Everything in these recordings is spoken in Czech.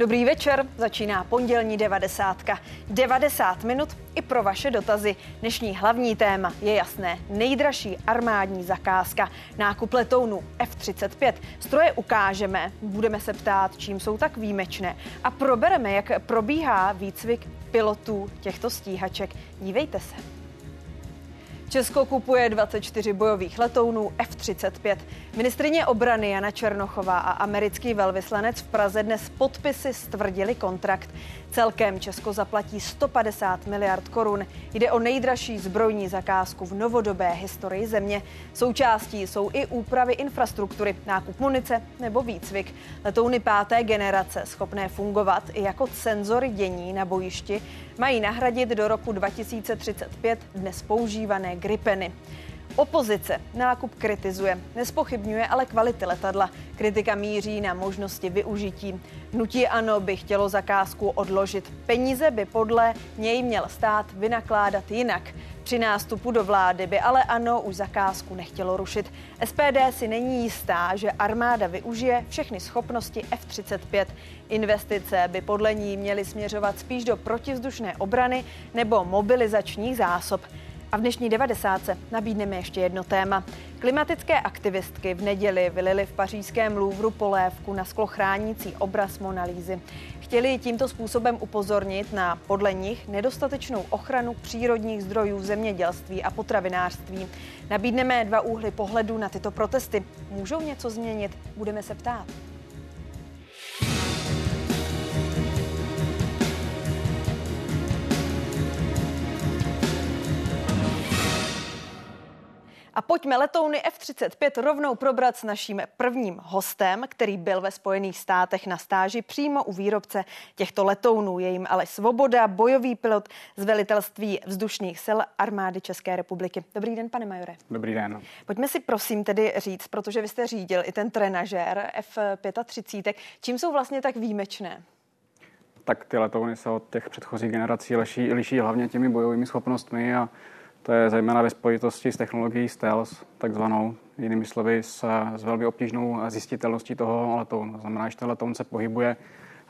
Dobrý večer, začíná pondělní devadesátka. 90 minut i pro vaše dotazy. Dnešní hlavní téma je jasné. Nejdražší armádní zakázka, nákup letounů F-35. Stroje ukážeme, budeme se ptát, čím jsou tak výjimečné a probereme, jak probíhá výcvik pilotů těchto stíhaček. Dívejte se. Česko kupuje 24 bojových letounů F-35. Ministrině obrany Jana Černochová a americký velvyslanec v Praze dnes podpisy stvrdili kontrakt. Celkem Česko zaplatí 150 miliard korun. Jde o nejdražší zbrojní zakázku v novodobé historii země. Součástí jsou i úpravy infrastruktury, nákup munice nebo výcvik. Letouny páté generace, schopné fungovat i jako senzory dění na bojišti, mají nahradit do roku 2035 dnes používané gripeny. Opozice nákup kritizuje, nespochybňuje ale kvality letadla. Kritika míří na možnosti využití. Nutí ano by chtělo zakázku odložit. Peníze by podle něj měl stát vynakládat jinak. Při nástupu do vlády by ale ano už zakázku nechtělo rušit. SPD si není jistá, že armáda využije všechny schopnosti F-35. Investice by podle ní měly směřovat spíš do protivzdušné obrany nebo mobilizačních zásob. A v dnešní 90. nabídneme ještě jedno téma. Klimatické aktivistky v neděli vylili v pařížském Louvru polévku na sklo chránící obraz Monalízy. Chtěli tímto způsobem upozornit na podle nich nedostatečnou ochranu přírodních zdrojů v zemědělství a potravinářství. Nabídneme dva úhly pohledu na tyto protesty. Můžou něco změnit? Budeme se ptát. A pojďme letouny F-35 rovnou probrat s naším prvním hostem, který byl ve Spojených státech na stáži přímo u výrobce těchto letounů. Je jim ale Svoboda, bojový pilot z velitelství vzdušných sil armády České republiky. Dobrý den, pane majore. Dobrý den. Pojďme si prosím tedy říct, protože vy jste řídil i ten trenažér F-35, čím jsou vlastně tak výjimečné? Tak ty letouny se od těch předchozích generací liší, liší hlavně těmi bojovými schopnostmi a to je zejména ve spojitosti s technologií stealth, takzvanou, jinými slovy, s, s velmi obtížnou zjistitelností toho letounu. To znamená, že ten letoun se pohybuje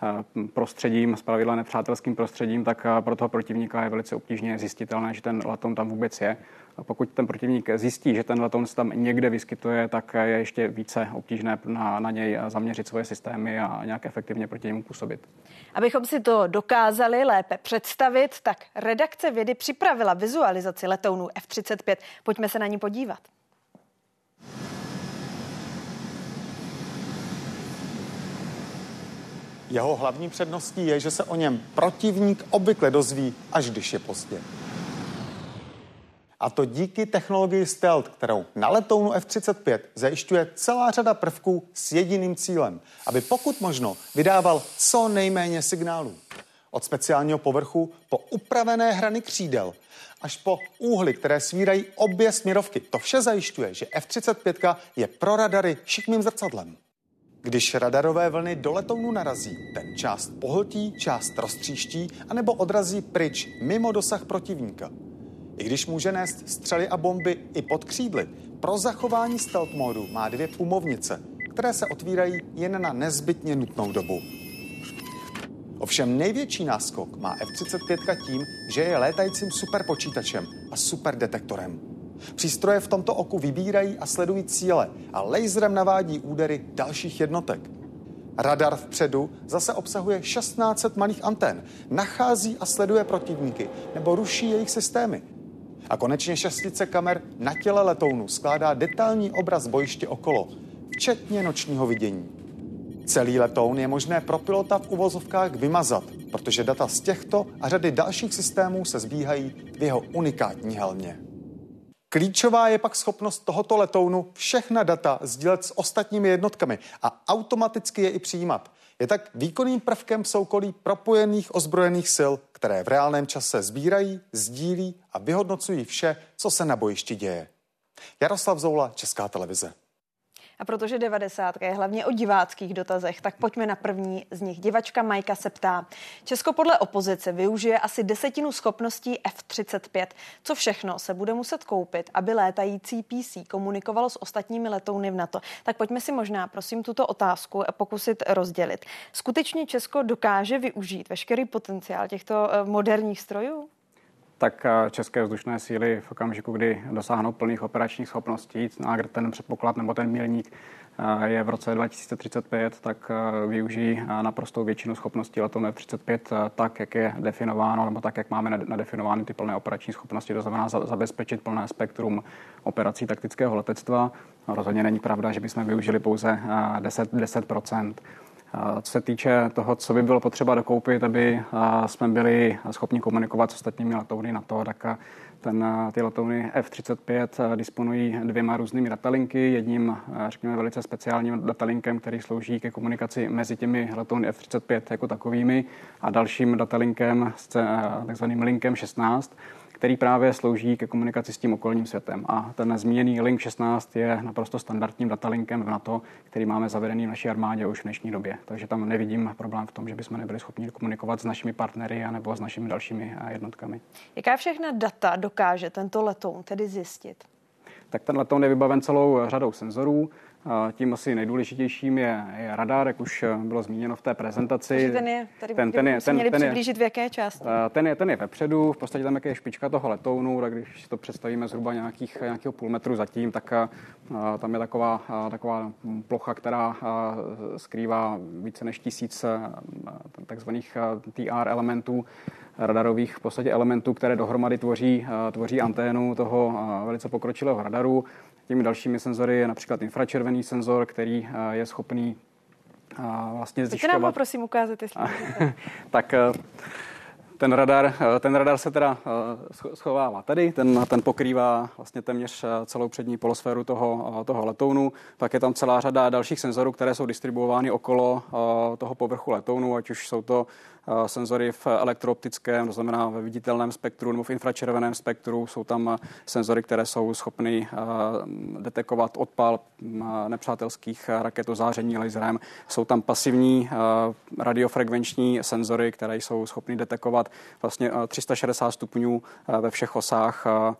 eh, prostředím, pravidla nepřátelským prostředím, tak eh, pro toho protivníka je velice obtížně zjistitelné, že ten letoun tam vůbec je. A pokud ten protivník zjistí, že ten letoun se tam někde vyskytuje, tak je ještě více obtížné na, na něj zaměřit svoje systémy a nějak efektivně proti němu působit. Abychom si to dokázali lépe představit, tak redakce vědy připravila vizualizaci letounů F-35. Pojďme se na ní podívat. Jeho hlavní předností je, že se o něm protivník obvykle dozví, až když je pozdě. A to díky technologii Stealth, kterou na letounu F-35 zajišťuje celá řada prvků s jediným cílem, aby pokud možno vydával co nejméně signálů. Od speciálního povrchu po upravené hrany křídel až po úhly, které svírají obě směrovky. To vše zajišťuje, že F-35 je pro radary šikmým zrcadlem. Když radarové vlny do letounu narazí, ten část pohltí, část roztříští anebo odrazí pryč mimo dosah protivníka. I když může nést střely a bomby i pod křídly, pro zachování stealth modu má dvě pumovnice, které se otvírají jen na nezbytně nutnou dobu. Ovšem největší náskok má F-35 tím, že je létajícím superpočítačem a superdetektorem. Přístroje v tomto oku vybírají a sledují cíle a laserem navádí údery dalších jednotek. Radar vpředu zase obsahuje 1600 malých antén, nachází a sleduje protivníky nebo ruší jejich systémy, a konečně šestice kamer na těle letounu skládá detailní obraz bojiště okolo, včetně nočního vidění. Celý letoun je možné pro pilota v uvozovkách vymazat, protože data z těchto a řady dalších systémů se zbíhají v jeho unikátní helmě. Klíčová je pak schopnost tohoto letounu všechna data sdílet s ostatními jednotkami a automaticky je i přijímat. Je tak výkonným prvkem soukolí propojených ozbrojených sil, které v reálném čase sbírají, sdílí a vyhodnocují vše, co se na bojišti děje. Jaroslav Zoula, Česká televize. A protože 90 je hlavně o diváckých dotazech, tak pojďme na první z nich. Divačka Majka se ptá. Česko podle opozice využije asi desetinu schopností F-35. Co všechno se bude muset koupit, aby létající PC komunikovalo s ostatními letouny v NATO? Tak pojďme si možná, prosím, tuto otázku pokusit rozdělit. Skutečně Česko dokáže využít veškerý potenciál těchto eh, moderních strojů? Tak eh, české vzdušné síly v okamžiku, kdy dosáhnou plných operačních schopností, ten předpoklad nebo ten milník eh, je v roce 2035, tak využijí naprostou většinu schopností letounu F-35 tak, jak je definováno, nebo tak, jak máme nadefinovány ty plné operační schopnosti, to znamená zabezpečit plné spektrum operací taktického letectva. Rozhodně není pravda, že bychom využili pouze 10, 10 co se týče toho, co by bylo potřeba dokoupit, aby jsme byli schopni komunikovat s ostatními letouny na to, tak ten, ty letouny F-35 disponují dvěma různými datalinky. Jedním, řekněme, velice speciálním datalinkem, který slouží ke komunikaci mezi těmi letouny F-35 jako takovými a dalším datalinkem, takzvaným linkem 16, který právě slouží ke komunikaci s tím okolním světem. A ten zmíněný Link 16 je naprosto standardním datalinkem v NATO, který máme zavedený v naší armádě už v dnešní době. Takže tam nevidím problém v tom, že bychom nebyli schopni komunikovat s našimi partnery nebo s našimi dalšími eh, jednotkami. Jaká všechna data dokáže tento letoun tedy zjistit? Tak ten letoun je vybaven celou řadou senzorů. Tím asi nejdůležitějším je, je radar, jak už eh, bylo zmíněno v té prezentaci. Takže ten je, tady ten, ten je, ten, měli ten přiblížit v jaké části? Eh, ten je, ten je vepředu, v podstatě tam je špička toho letounu, tak když to představíme zhruba nějakých, nějakého půl metru zatím, tak eh, tam je taková, taková plocha, která skrývá více než tisíc takzvaných TR elementů, radarových v podstatě elementů, které dohromady tvoří, tvoří anténu toho velice pokročilého radaru. Těmi dalšími senzory je například infračervený senzor, který eh, je schopný eh, vlastně zjišťovat... Nám ho prosím ukázat, jestli Tak eh, ten radar, ten radar se teda schovává tady, ten, ten pokrývá vlastně téměř celou přední polosféru toho, toho letounu. Pak je tam celá řada dalších senzorů, které jsou distribuovány okolo toho povrchu letounu, ať už jsou to senzory v elektrooptickém, to znamená ve viditelném spektru nebo v infračerveném spektru. Jsou tam eh, senzory, které jsou schopny eh, detekovat odpal nepřátelských raket o záření laserem. Jsou tam pasivní radiofrekvenční senzory, které jsou schopny detekovat vlastně 360 stupňů ve všech osách Eh,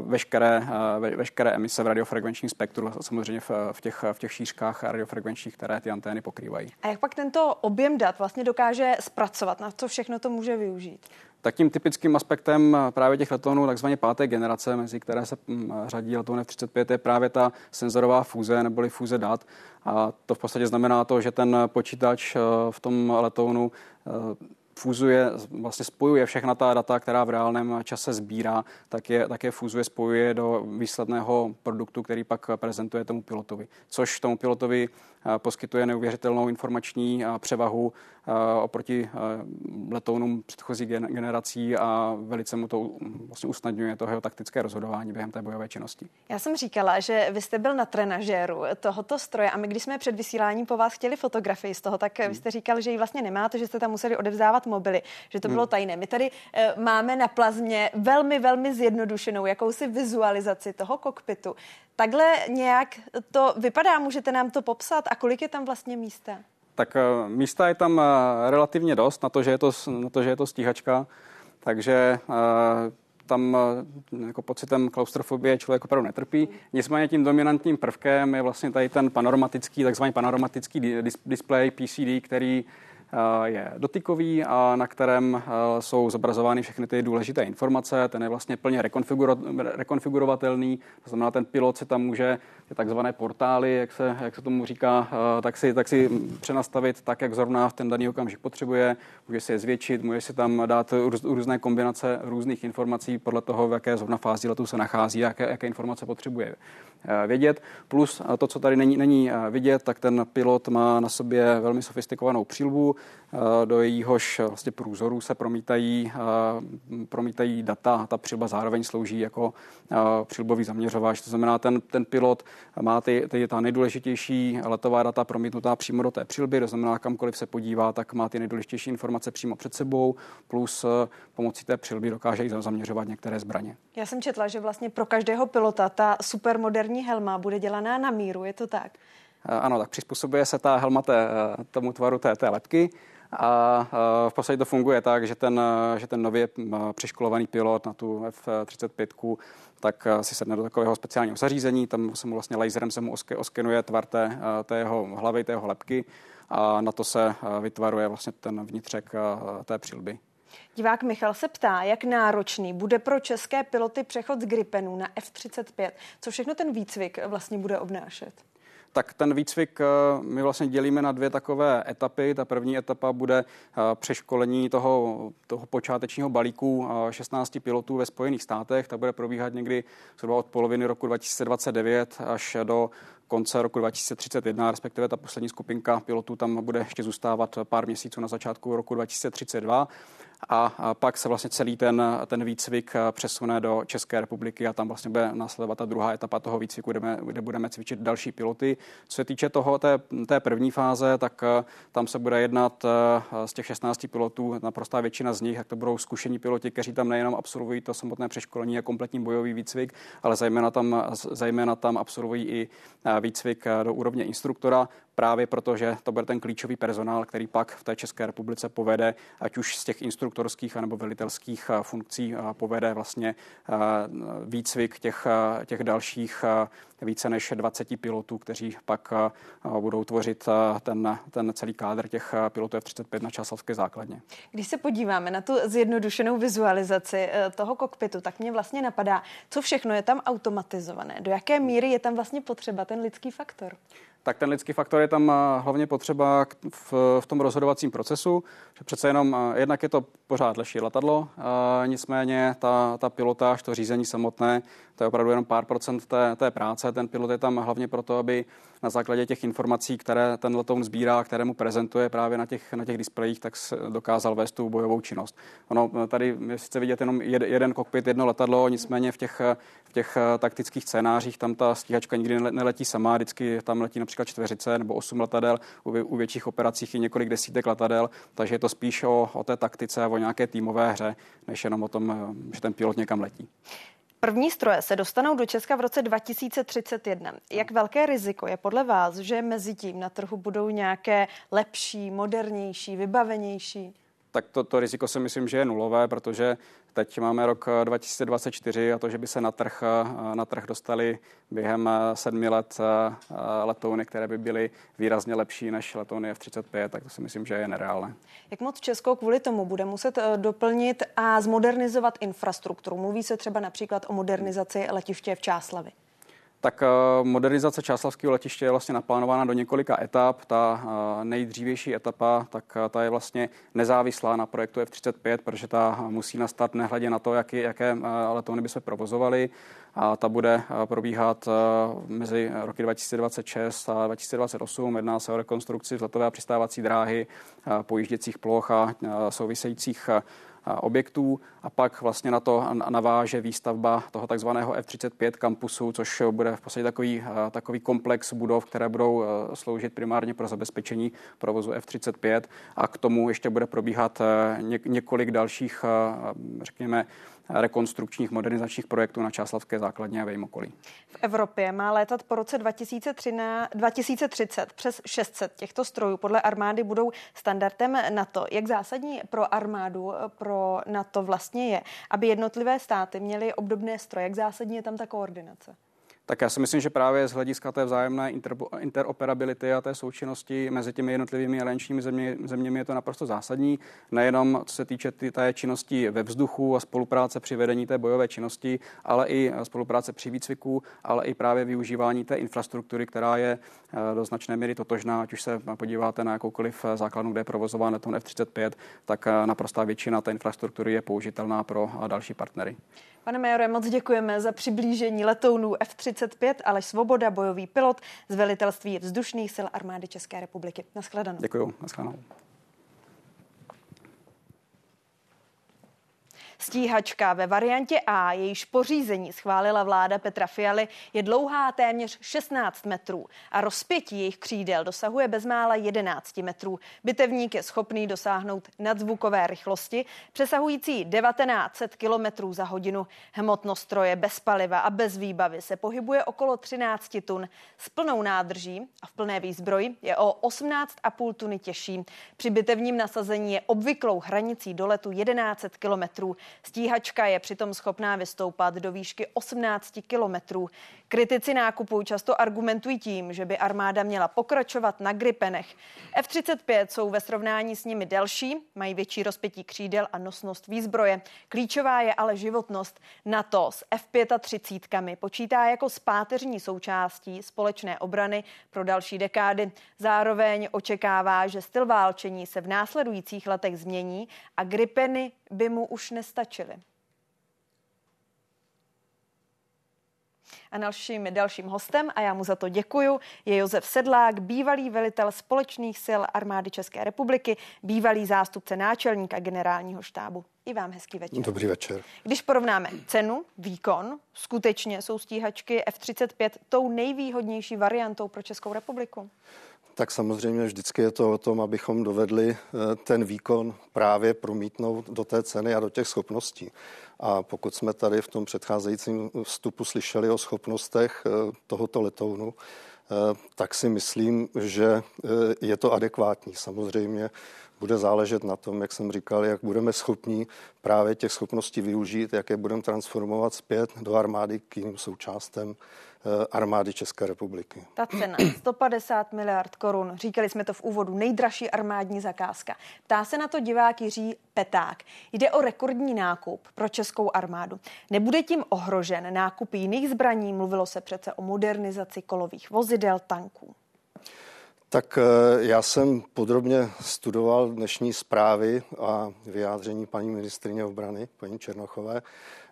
veškeré, eh, veškeré emise v radiofrekvenčním spektru, samozřejmě v, v, těch, v těch šířkách radiofrekvenčních, které ty antény pokrývají. A jak pak tento objem dat vlastně dokáže zpracovat? Na co všechno to může využít? Tak tím typickým aspektem právě těch letounů takzvaně páté generace, mezi které se hm, řadí letoun F-35, je právě ta senzorová fúze neboli fúze dat. A to v podstatě znamená to, že ten počítač eh, v tom letounu fúzuje, vlastně spojuje všechna ta data, která v reálném čase sbírá, tak je, tak je fúzuje, spojuje do výsledného produktu, který pak prezentuje tomu pilotovi. Což tomu pilotovi eh, poskytuje neuvěřitelnou informační eh, převahu oproti letounům předchozí generací a velice mu to vlastně usnadňuje toho taktické rozhodování během té bojové činnosti. Já jsem říkala, že vy jste byl na trenažéru tohoto stroje a my, když jsme před vysíláním po vás chtěli fotografii z toho, tak vy jste říkal, že ji vlastně nemáte, že jste tam museli odevzdávat mobily, že to bylo hmm. tajné. My tady máme na plazmě velmi, velmi zjednodušenou jakousi vizualizaci toho kokpitu. Takhle nějak to vypadá, můžete nám to popsat a kolik je tam vlastně místa? Tak e, místa je tam e, relativně dost na to, že je to, na to, že je to stíhačka, takže tam jako pocitem klaustrofobie člověk opravdu netrpí. Nicméně tím dominantním prvkem je vlastně tady ten panoramatický, takzvaný panoramatický display PCD, který Eh, je dotykový a na kterém eh, jsou zobrazovány všechny ty důležité informace. Ten je vlastně plně rekonfigurovatelný, to znamená, ten pilot si tam může takzvané portály, jak se, jak se tomu říká, eh, tak si, tak si přenastavit tak, jak zrovna v ten daný okamžik potřebuje. Může si je zvětšit, může si tam dát různé kombinace různých informací podle toho, v jaké zrovna fázi letu se nachází, jaké, jaké informace potřebuje vědět. Plus to, co tady není, není vidět, tak ten pilot má na sobě velmi sofistikovanou přílbu, do jejíhož vlastně průzoru se promítají, promítají data. Ta přilba zároveň slouží jako přilbový zaměřovač. To znamená, ten, ten pilot má ty, ty, ta nejdůležitější letová data promítnutá přímo do té přilby, to znamená, kamkoliv se podívá, tak má ty nejdůležitější informace přímo před sebou, plus pomocí té přilby dokáže i zaměřovat některé zbraně. Já jsem četla, že vlastně pro každého pilota ta supermoderní helma bude dělaná na míru, je to tak? Ano, tak přizpůsobuje se ta helma té, tomu tvaru té, té lepky a v podstatě to funguje tak, že ten, že ten nově přeškolovaný pilot na tu F-35 tak si sedne do takového speciálního zařízení, tam se mu vlastně laserem se mu oskenuje tvar té, té jeho hlavy, té jeho lepky a na to se vytvaruje vlastně ten vnitřek té přilby. Divák Michal se ptá, jak náročný bude pro české piloty přechod z Gripenu na F-35. Co všechno ten výcvik vlastně bude obnášet? Tak ten výcvik eh, my vlastně dělíme na dvě takové etapy. Ta první etapa bude eh, přeškolení toho, toho počátečního balíku 16 eh, pilotů ve Spojených státech. Ta bude probíhat někdy zhruba od poloviny roku 2029 až do konce roku 2031, respektive ta poslední skupinka pilotů tam bude ještě zůstávat pár měsíců na začátku roku 2032 a pak se vlastně celý ten, ten výcvik eh, přesune do České republiky a tam vlastně bude následovat ta druhá etapa toho výcviku, kde, kde budeme cvičit další piloty. Co se týče toho, té, té první fáze, tak eh, tam se bude jednat eh, z těch 16 pilotů, naprostá většina z nich, jak to budou zkušení piloti, kteří tam nejenom absolvují to samotné přeškolení a kompletní bojový výcvik, ale zejména tam, zejména tam absolvují i výcvik do úrovně instruktora právě proto, že to bude ten klíčový personál, který pak v té České republice povede, ať už z těch instruktorských nebo velitelských eh, funkcí eh, povede vlastně eh, výcvik těch, těch dalších více než 20 pilotů, kteří pak budou tvořit ten, ten celý kádr těch pilotů F-35 na časovské základně. Když se podíváme na tu zjednodušenou vizualizaci toho kokpitu, tak mě vlastně napadá, co všechno je tam automatizované, do jaké míry je tam vlastně potřeba ten lidský faktor tak ten lidský faktor je tam eh, hlavně potřeba v, v tom rozhodovacím procesu, že přece jenom eh, jednak je to pořád leší letadlo, nicméně ta, ta pilotáž, to řízení samotné, to je opravdu jenom pár procent té, té práce. Ten pilot je tam hlavně proto, aby na základě těch informací, které ten letoun sbírá, které mu prezentuje právě na těch, na těch displejích, tak dokázal vést tu bojovou činnost. Ono tady je sice vidět jenom jeden kokpit, jedno letadlo, nicméně v těch, v těch taktických scénářích tam ta stíhačka nikdy neletí sama, vždycky tam letí například čtveřice nebo osm letadel, u, u větších operacích i několik desítek letadel, takže je to spíš o, o té taktice, o nějaké týmové hře, než jenom o tom, že ten pilot někam letí. První stroje se dostanou do Česka v roce 2031. Jak velké riziko je podle vás, že mezi tím na trhu budou nějaké lepší, modernější, vybavenější? tak to, to riziko si myslím, že je nulové, protože teď máme rok 2024 a to, že by se na trh, na trh dostali během sedmi let letouny, které by byly výrazně lepší než letouny F-35, tak to si myslím, že je nereálné. Jak moc Česko kvůli tomu bude muset eh, doplnit a zmodernizovat infrastrukturu? Mluví se třeba například o modernizaci letiště v Čáslavi tak eh, modernizace Čáslavského letiště je vlastně naplánována do několika etap. Ta eh, nejdřívější etapa, tak eh, ta je vlastně nezávislá na projektu F-35, protože ta musí nastat nehledě na to, jaký, jaké letouny by se provozovaly. A ta bude probíhat mezi roky 2026 a 2028. Jedná se o rekonstrukci vzletové a přistávací dráhy, pojížděcích ploch a souvisejících objektů a pak vlastně na to naváže výstavba toho takzvaného F35 kampusu, což bude v podstatě takový, takový komplex budov, které budou sloužit primárně pro zabezpečení provozu F35. A k tomu ještě bude probíhat několik dalších, řekněme, rekonstrukčních modernizačních projektů na Čáslavské základně a v jejím okolí. V Evropě má létat po roce 2013, 2030 přes 600 těchto strojů. Podle armády budou standardem NATO. Jak zásadní pro armádu, pro NATO vlastně je, aby jednotlivé státy měly obdobné stroje? Jak zásadní je tam ta koordinace? Tak já si myslím, že právě z hlediska té vzájemné interoperability a té součinnosti mezi těmi jednotlivými aliančními země, zeměmi je to naprosto zásadní. Nejenom co se týče ty, té činnosti ve vzduchu a spolupráce při vedení té bojové činnosti, ale i spolupráce při výcviku, ale i právě využívání té infrastruktury, která je eh, do značné míry totožná, ať už se podíváte na jakoukoliv základnu, kde je provozován letoun F-35, tak eh, naprostá většina té infrastruktury je použitelná pro eh, další partnery. Pane majore, moc děkujeme za přiblížení letounů F-35, ale Svoboda, bojový pilot z velitelství vzdušných sil armády České republiky. Naschledanou. Děkuji, naschledanou. Stíhačka ve variantě A, jejíž pořízení schválila vláda Petra Fialy, je dlouhá téměř 16 metrů a rozpětí jejich křídel dosahuje bezmála 11 metrů. Bitevník je schopný dosáhnout nadzvukové rychlosti přesahující 1900 km za hodinu. Hmotnost stroje bez paliva a bez výbavy se pohybuje okolo 13 tun. S plnou nádrží a v plné výzbroji je o 18,5 tuny těžší. Při bitevním nasazení je obvyklou hranicí doletu 1100 kilometrů. Stíhačka je přitom schopná vystoupat do výšky 18 kilometrů. Kritici nákupu často argumentují tím, že by armáda měla pokračovat na Gripenech. F-35 jsou ve srovnání s nimi delší, mají větší rozpětí křídel a nosnost výzbroje. Klíčová je ale životnost. NATO s F-35 počítá jako s páteřní součástí společné obrany pro další dekády. Zároveň očekává, že styl válčení se v následujících letech změní a Gripeny by mu už nestačily. A naším dalším hostem, a já mu za to děkuju, je Josef Sedlák, bývalý velitel společných sil armády České republiky, bývalý zástupce náčelníka generálního štábu. I vám hezký večer. Dobrý večer. Když porovnáme cenu, výkon, skutečně jsou stíhačky F-35 tou nejvýhodnější variantou pro Českou republiku? Tak samozřejmě vždycky je to o tom, abychom dovedli eh, ten výkon právě promítnout do té ceny a do těch schopností. A pokud jsme tady v tom předcházejícím vstupu slyšeli o schopnostech eh, tohoto letounu, eh, tak si myslím, že je to adekvátní. Samozřejmě bude záležet na tom, jak jsem říkal, jak budeme schopni právě těch schopností využít, jak je budeme transformovat zpět do armády k jiným součástem armády České republiky. Ta cena 150 miliard korun, říkali jsme to v úvodu, nejdražší armádní zakázka. Ptá se na to divák Jiří Peták. Jde o rekordní nákup pro českou armádu. Nebude tím ohrožen nákup jiných zbraní? Mluvilo se přece o modernizaci kolových vozidel, tanků. Tak eh, já jsem podrobně studoval dnešní zprávy a vyjádření paní ministrině obrany, paní Černochové,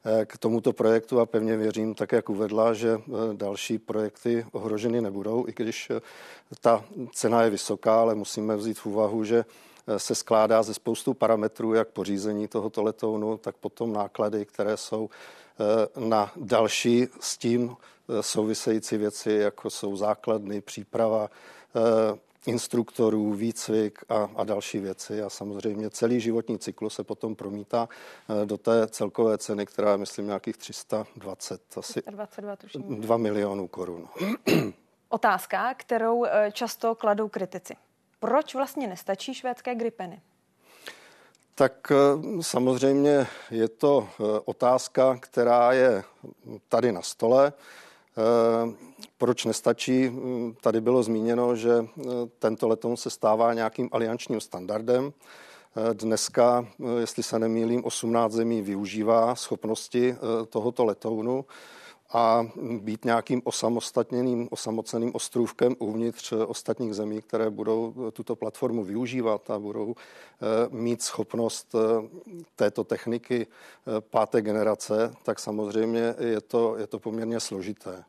eh, k tomuto projektu a pevně věřím, tak jak uvedla, že eh, další projekty ohroženy nebudou, i když ta cena je vysoká, ale musíme vzít v úvahu, že se skládá ze spoustu parametrů, jak pořízení tohoto letounu, tak potom náklady, které jsou na další s tím související věci, jako jsou základny, příprava, instruktorů, výcvik a, a další věci. A samozřejmě celý životní cyklus se potom promítá eh, do té celkové ceny, která je, myslím, nějakých 320, asi 22, 2 milionů korun. Otázka, kterou eh, často kladou kritici. Proč vlastně nestačí švédské gripeny? Tak samozřejmě je to otázka, která je tady na stole. Proč nestačí? Mm, tady bylo zmíněno, že eh, tento letoun se stává nějakým aliančním standardem. Eh, dneska, jestli se nemýlím, 18 zemí využívá schopnosti tohoto letounu a být nějakým osamostatněným, osamoceným ostrůvkem uvnitř ostatních zemí, které budou tuto platformu využívat a budou mít schopnost této techniky páté generace, tak samozřejmě je to, je to poměrně složité.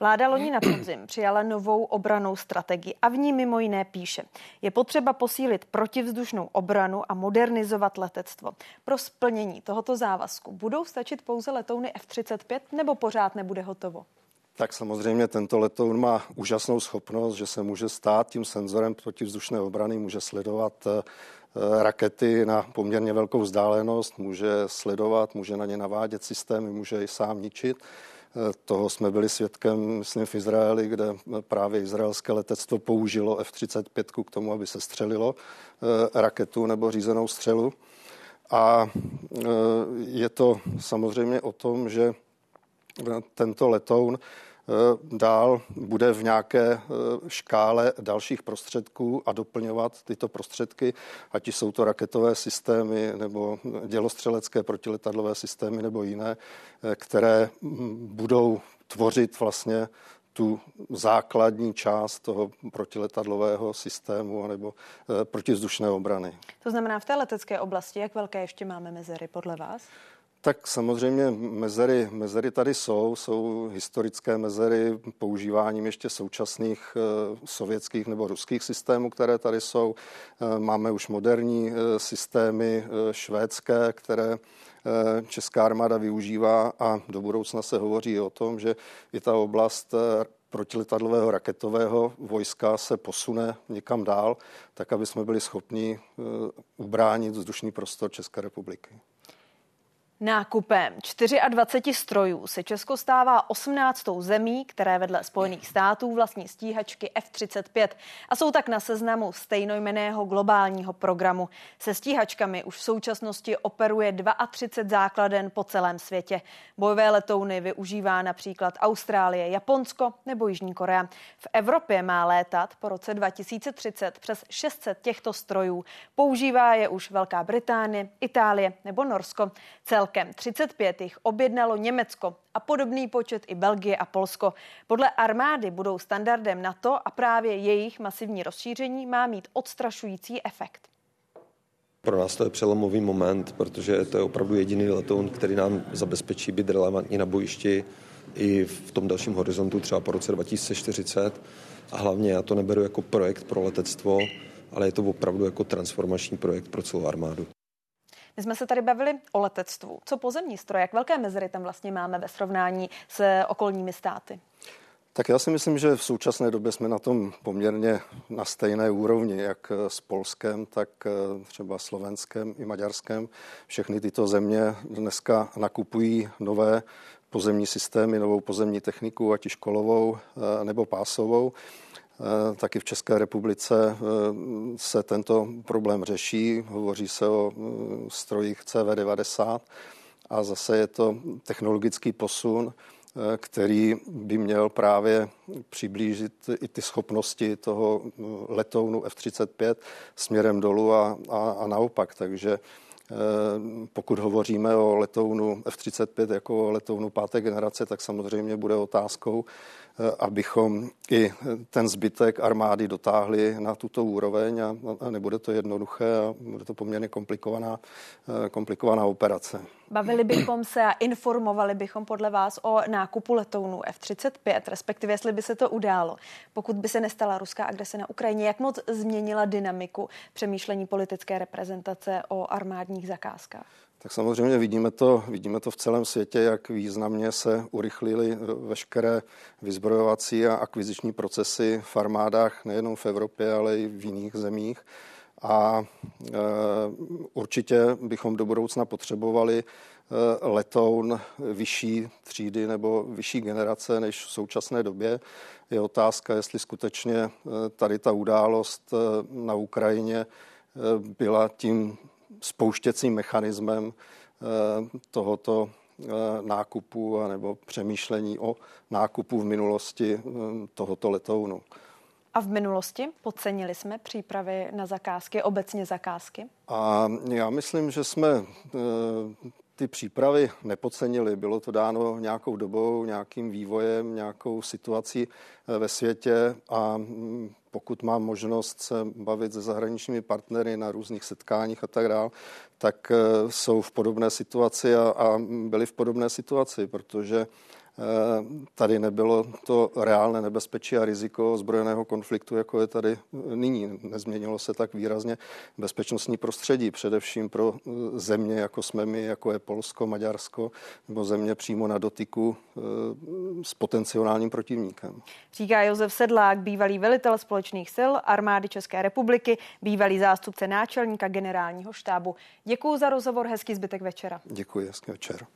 Vláda loni na podzim přijala novou obranou strategii a v ní mimo jiné píše, je potřeba posílit protivzdušnou obranu a modernizovat letectvo. Pro splnění tohoto závazku budou stačit pouze letouny F-35 nebo pořád nebude hotovo? Tak samozřejmě tento letoun má úžasnou schopnost, že se může stát tím senzorem protivzdušné obrany, může sledovat eh, rakety na poměrně velkou vzdálenost, může sledovat, může na ně navádět systémy, může i sám ničit. Toho jsme byli svědkem, myslím, v Izraeli, kde právě izraelské letectvo použilo F-35 k tomu, aby se střelilo eh, raketu nebo řízenou střelu. A eh, je to samozřejmě o tom, že tento letoun dál bude v nějaké eh, škále dalších prostředků a doplňovat tyto prostředky, ať jsou to raketové systémy nebo dělostřelecké protiletadlové systémy nebo jiné, eh, které mm, budou tvořit vlastně tu základní část toho protiletadlového systému nebo protizdušné obrany. To znamená, v té letecké oblasti, jak velké ještě máme mezery podle vás? Tak samozřejmě mezery, mezery tady jsou, jsou historické mezery používáním ještě současných e, sovětských nebo ruských systémů, které tady jsou. E, máme už moderní e, systémy švédské, které česká armáda využívá a do budoucna se hovoří o tom, že i ta oblast protiletadlového raketového vojska se posune někam dál, tak aby jsme byli schopni ubránit vzdušný prostor České republiky. Nákupem 24 strojů se Česko stává 18. zemí, které vedle Spojených států vlastní stíhačky F-35 a jsou tak na seznamu stejnojmeného globálního programu. Se stíhačkami už v současnosti operuje 32 základen po celém světě. Bojové letouny využívá například Austrálie, Japonsko nebo Jižní Korea. V Evropě má létat po roce 2030 přes 600 těchto strojů. Používá je už Velká Británie, Itálie nebo Norsko. Cel Celkem 35 jich objednalo Německo a podobný počet i Belgie a Polsko. Podle armády budou standardem NATO a právě jejich masivní rozšíření má mít odstrašující efekt. Pro nás to je přelomový moment, protože to je opravdu jediný letoun, který nám zabezpečí být relevantní na bojišti i v tom dalším horizontu, třeba po roce 2040. A hlavně já to neberu jako projekt pro letectvo, ale je to opravdu jako transformační projekt pro celou armádu. My jsme se tady bavili o letectvu. Co pozemní stroje, jak velké mezery tam vlastně máme ve srovnání s okolními státy? Tak já si myslím, že v současné době jsme na tom poměrně na stejné úrovni, jak s Polskem, tak třeba Slovenskem i Maďarskem. Všechny tyto země dneska nakupují nové pozemní systémy, novou pozemní techniku, ať již kolovou nebo pásovou. Eh, taky v České republice eh, se tento problém řeší. Hovoří se o eh, strojích CV90 a zase je to technologický posun, který by měl právě přiblížit i ty schopnosti toho letounu F-35 směrem dolů a, a, a naopak. Takže pokud hovoříme o letounu F-35 jako letounu páté generace, tak samozřejmě bude otázkou, abychom i ten zbytek armády dotáhli na tuto úroveň a, a nebude to jednoduché a bude to poměrně komplikovaná, eh, komplikovaná operace. Bavili bychom se a informovali bychom podle vás o nákupu letounů F-35, respektive jestli by se to událo, pokud by se nestala ruská agrese na Ukrajině. Jak moc změnila dynamiku přemýšlení politické reprezentace o armádních zakázkách? Tak samozřejmě vidíme to, vidíme to v celém světě, jak významně se urychlily veškeré vyzbrojovací a akviziční procesy v armádách nejenom v Evropě, ale i v jiných zemích. A e, určitě bychom do budoucna potřebovali e, letoun vyšší třídy nebo vyšší generace než v současné době. Je otázka, jestli skutečně tady ta událost na Ukrajině byla tím spouštěcím mechanismem eh, tohoto eh, nákupu nebo přemýšlení o nákupu v minulosti eh, tohoto letounu. A v minulosti podcenili jsme přípravy na zakázky, obecně zakázky? A já myslím, že jsme ty přípravy nepodcenili. Bylo to dáno nějakou dobou, nějakým vývojem, nějakou situací ve světě a mm, pokud mám možnost se bavit se zahraničními partnery na různých setkáních a tak dále, tak eh, jsou v podobné situaci a, a byli v podobné situaci, protože Eh, tady nebylo to reálné nebezpečí a riziko zbrojeného konfliktu, jako je tady nyní. Nezměnilo se tak výrazně bezpečnostní prostředí, především pro země, jako jsme my, jako je Polsko, Maďarsko, nebo země přímo na dotyku eh, s potenciálním protivníkem. Říká Josef Sedlák, bývalý velitel společných sil armády České republiky, bývalý zástupce náčelníka generálního štábu. Děkuji za rozhovor, hezký zbytek večera. Děkuji, hezký večer.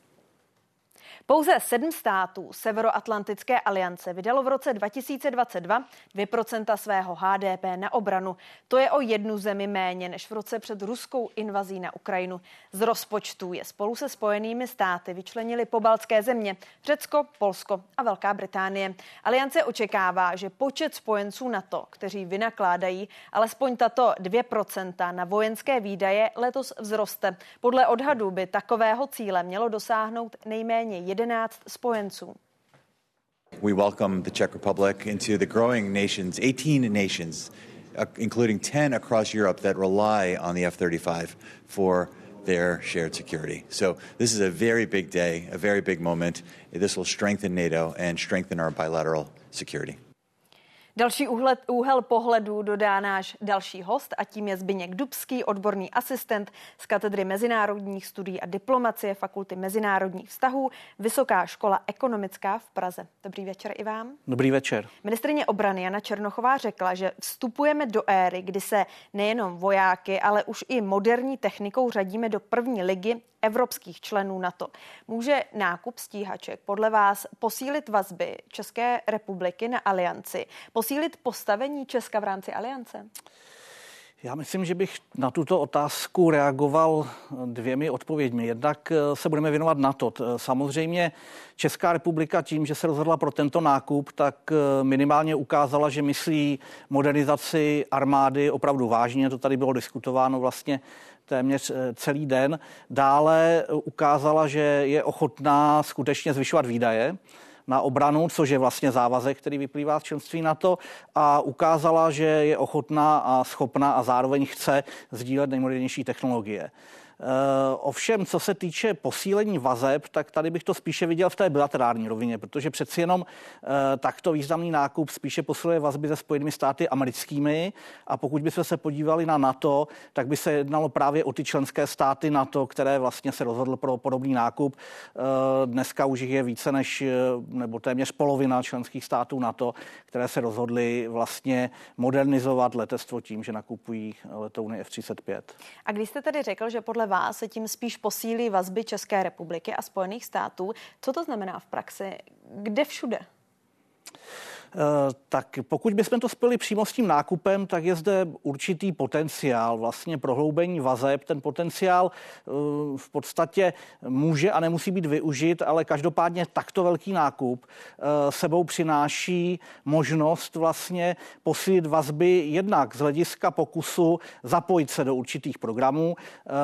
Pouze sedm států Severoatlantické aliance vydalo v roce 2022 2% svého HDP na obranu. To je o jednu zemi méně než v roce před ruskou invazí na Ukrajinu. Z rozpočtu je spolu se spojenými státy vyčlenili pobaltské země Řecko, Polsko a Velká Británie. Aliance očekává, že počet spojenců NATO, kteří vynakládají alespoň tato 2% na vojenské výdaje, letos vzroste. Podle odhadu by takového cíle mělo dosáhnout nejméně 11 spojenců. We welcome the Czech Republic into the growing nations, 18 nations, uh, including 10 across Europe that rely on the F 35 for their shared security. So, this is a very big day, a very big moment. This will strengthen NATO and strengthen our bilateral security. Další úhled, úhel pohledu dodá náš další host a tím je Zbyněk Dubský, odborný asistent z katedry mezinárodních studií a diplomacie Fakulty mezinárodních vztahů, Vysoká škola ekonomická v Praze. Dobrý večer i vám. Dobrý večer. Ministrině obrany Jana Černochová řekla, že vstupujeme do éry, kdy se nejenom vojáky, ale už i moderní technikou řadíme do první ligy evropských členů NATO. Může nákup stíhaček podle vás posílit vazby České republiky na alianci, posílit postavení Česka v rámci aliance? Já myslím, že bych na tuto otázku reagoval dvěmi odpověďmi. Jednak eh, se budeme věnovat na to. Samozřejmě Česká republika tím, že se rozhodla pro tento nákup, tak eh, minimálně ukázala, že myslí modernizaci armády opravdu vážně. To tady bylo diskutováno vlastně téměř eh, celý den. Dále ukázala, že je ochotná skutečně zvyšovat výdaje na obranu, což je vlastně závazek, který vyplývá z členství NATO a ukázala, že je ochotná a schopná a zároveň chce sdílet nejmodernější technologie. Eh, ovšem, co se týče posílení vazeb, tak tady bych to spíše viděl v té bilaterální rovině, protože přeci jenom eh, takto významný nákup spíše posiluje vazby se Spojenými státy americkými a pokud bychom se podívali na NATO, tak by se jednalo právě o ty členské státy NATO, které vlastně se rozhodl pro podobný nákup. Eh, dneska už je více než, nebo téměř polovina členských států NATO, které se rozhodly vlastně modernizovat letectvo tím, že nakupují letouny F-35. A když jste tedy řekl, že podle vás se tím spíš posílí vazby České republiky a Spojených států. Co to znamená v praxi? Kde všude? Eh, tak pokud bychom to spojili přímo s tím nákupem, tak je zde určitý potenciál vlastně prohloubení vazeb. Ten potenciál eh, v podstatě může a nemusí být využit, ale každopádně takto velký nákup eh, sebou přináší možnost vlastně posílit vazby jednak z hlediska pokusu zapojit se do určitých programů.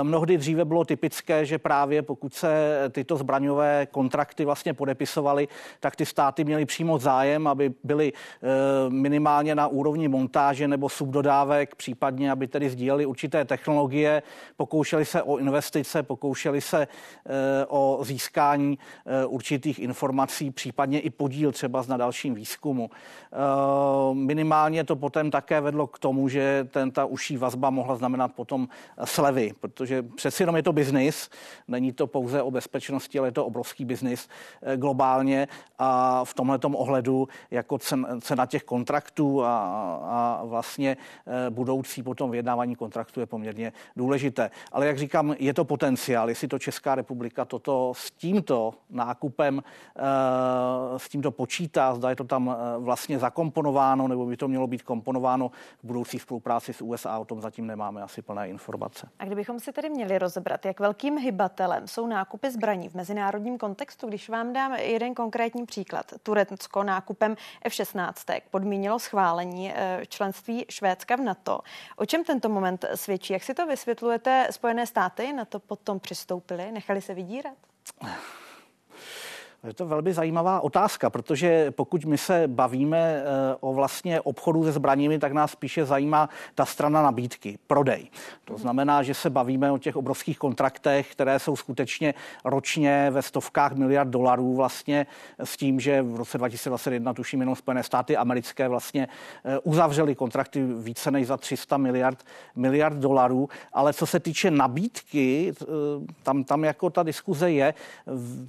Mnohdy dříve bylo typické, že právě pokud se tyto zbraňové kontrakty vlastně podepisovaly, tak ty státy měly přímo zájem, aby byly byly eh, minimálně na úrovni montáže nebo subdodávek, případně aby tedy sdíleli určité technologie, pokoušeli se o investice, pokoušeli se eh, o získání eh, určitých informací, případně i podíl třeba na dalším výzkumu. Minimálně to potom také vedlo k tomu, že ten, ta uší vazba mohla znamenat potom slevy, protože přeci jenom je to biznis, není to pouze o bezpečnosti, ale je to obrovský biznis globálně a v tomhle ohledu jako cena těch kontraktů a, a vlastně eh, budoucí potom vyjednávání kontraktu je poměrně důležité. Ale jak říkám, je to potenciál, jestli to Česká republika toto s tímto nákupem, eh, s tímto počítá, zda je to tam eh, vlastně zakomponováno, nebo by to mělo být komponováno v budoucí spolupráci s USA, o tom zatím nemáme asi plné informace. A kdybychom si tedy měli rozebrat, jak velkým hybatelem jsou nákupy zbraní v mezinárodním kontextu, když vám dám jeden konkrétní příklad. Turecko nákupem F F-16 podmínilo schválení eh, členství Švédska v NATO. O čem tento moment svědčí? Jak si to vysvětlujete? Spojené státy na to potom přistoupily? Nechali se vydírat? Je to velmi zajímavá otázka, protože pokud my se bavíme eh, o vlastně obchodu se zbraněmi, tak nás spíše zajímá ta strana nabídky, prodej. To znamená, že se bavíme o těch obrovských kontraktech, které jsou skutečně ročně ve stovkách miliard dolarů vlastně s tím, že v roce 2021 tuším jenom Spojené státy americké vlastně eh, uzavřely kontrakty více než za 300 miliard, miliard dolarů, ale co se týče nabídky, eh, tam, tam jako ta diskuze je,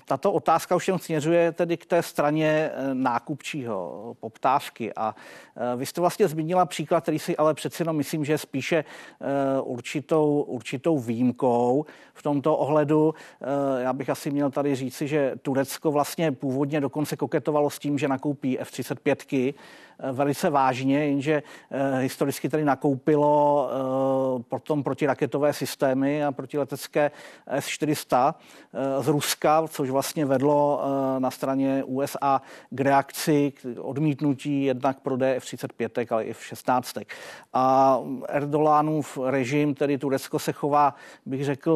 tato otázka už jen směřuje tedy k té straně eh, nákupčího poptávky. A eh, vy jste vlastně zmínila příklad, který si ale přeci jenom myslím, že je spíše eh, určitou, určitou výjimkou v tomto ohledu. Já bych asi měl tady říci, že Turecko vlastně původně dokonce koketovalo s tím, že nakoupí F-35 velice vážně, jenže historicky tady nakoupilo potom protiraketové systémy a protiletecké S-400 z Ruska, což vlastně vedlo na straně USA k reakci, k odmítnutí jednak pro F-35, ale i F-16. A Erdoganův režim, tedy Turecko, se chová, bych řekl,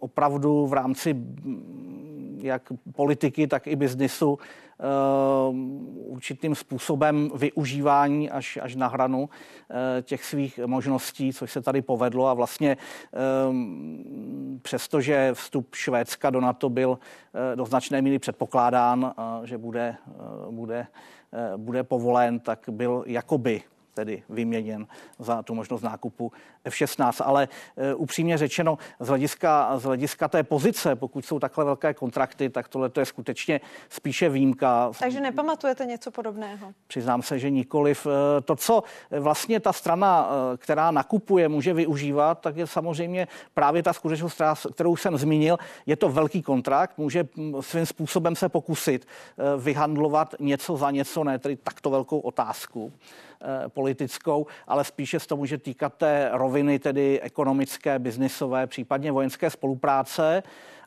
opravdu v rámci jak politiky, tak i biznisu určitým způsobem využívání až, až na hranu těch svých možností, což se tady povedlo. A vlastně přestože vstup Švédska do NATO byl do značné míry předpokládán, že bude, bude, bude povolen, tak byl jakoby tedy vyměněn za tu možnost nákupu F-16. Ale uh, upřímně řečeno, z hlediska, z hlediska té pozice, pokud jsou takhle velké kontrakty, tak tohle to je skutečně spíše výjimka. Takže nepamatujete něco podobného? Přiznám se, že nikoliv. Eh, to, co vlastně ta strana, eh, která nakupuje, může využívat, tak je samozřejmě právě ta skutečnost, kterou jsem zmínil. Je to velký kontrakt, může hm, svým způsobem se pokusit vyhandlovat něco za něco, ne tedy takto velkou otázku. Eh, politickou, ale spíše se to může týkat té roviny, tedy ekonomické, biznisové, případně vojenské spolupráce.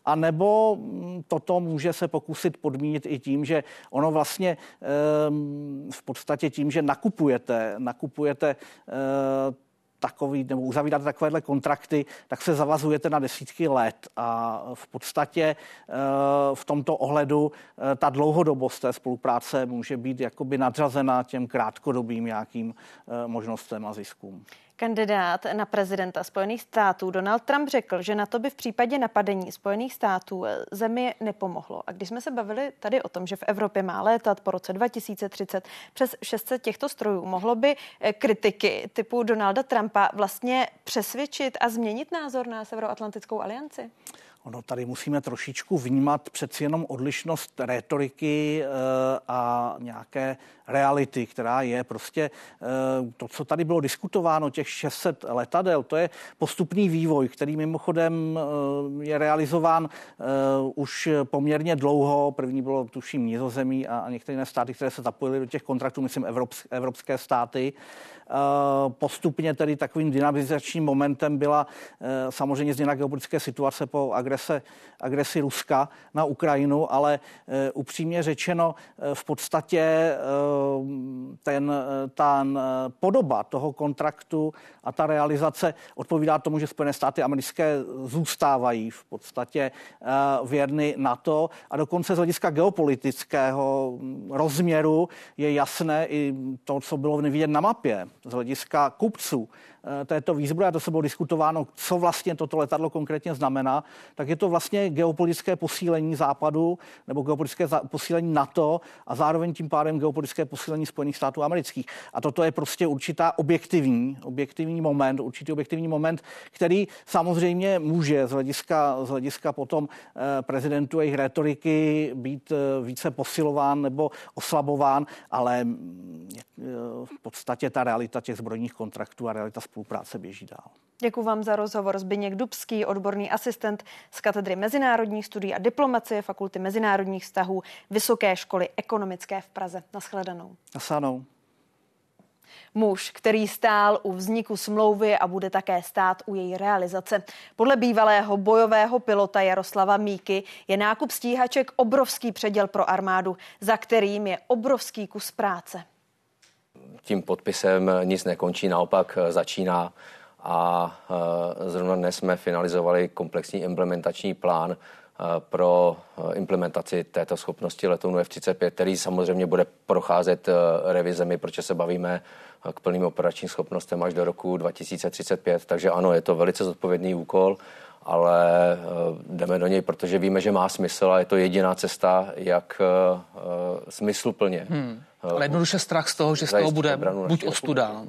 A nebo hm, toto může se pokusit podmínit i tím, že ono vlastně ehm, v podstatě tím, že nakupujete, nakupujete eh, takový, nebo uzavíráte takovéhle kontrakty, tak se zavazujete na desítky let a v podstatě eh, v tomto ohledu eh, ta dlouhodobost té spolupráce může být jakoby nadřazena těm krátkodobým nějakým možnostem a ziskům. Kandidát na prezidenta Spojených států Donald Trump řekl, že na to by v případě napadení Spojených států zemi nepomohlo. A když jsme se bavili tady o tom, že v Evropě má létat po roce 2030 přes 600 těchto strojů, mohlo by eh, kritiky typu Donalda Trumpa vlastně přesvědčit a změnit názor na Severoatlantickou alianci? Ono tady musíme trošičku vnímat přeci jenom odlišnost retoriky eh, a nějaké reality, která je prostě eh, to, co tady bylo diskutováno, těch 600 letadel, to je postupný vývoj, který mimochodem eh, je realizován už poměrně dlouho. První bylo tuším Nizozemí a některé jiné státy, které se zapojily do těch kontraktů, myslím evropské státy. Postupně tedy takovým dynamizačním momentem byla samozřejmě změna geopolitické situace po agrese, agresi Ruska na Ukrajinu, ale eh, upřímně řečeno eh, v podstatě eh, ten, ta podoba toho kontraktu a ta realizace odpovídá tomu, že Spojené státy americké zůstávají v podstatě věrny NATO. A dokonce z hlediska geopolitického hm, rozměru je jasné i to, co bylo vidět na mapě. Z hlediska kupců této výzbroje, a to se bylo diskutováno, co vlastně toto letadlo konkrétně znamená, tak je to vlastně geopolitické posílení západu nebo geopolitické posílení NATO a zároveň tím pádem geopolitické posílení Spojených států amerických. A toto je prostě určitá objektivní, objektivní moment, určitý objektivní moment, který samozřejmě může z hlediska, z hlediska potom eh, prezidentu jejich retoriky být eh, více posilován nebo oslabován, ale mm, v podstatě ta realita těch zbrojních kontraktů a realita spolupráce běží dál. Děkuji vám za rozhovor. Zbyněk Dubský, odborný asistent z katedry mezinárodních studií a diplomacie Fakulty mezinárodních vztahů Vysoké školy ekonomické v Praze. Naschledanou. Nasanou. Muž, který stál u vzniku smlouvy a bude také stát u její realizace. Podle bývalého bojového pilota Jaroslava Míky je nákup stíhaček obrovský předěl pro armádu, za kterým je obrovský kus práce tím podpisem nic nekončí, naopak eh, začíná a eh, zrovna dnes jsme finalizovali komplexní implementační plán eh, pro implementaci této schopnosti letounu F-35, který samozřejmě bude procházet revizemi, protože se bavíme k plným operačním schopnostem až do roku 2035. Takže ano, je to velice zodpovědný úkol ale jdeme do něj, protože víme, že má smysl a je to jediná cesta, jak smysluplně hmm ale jednoduše strach z toho, že z toho bude buď ostuda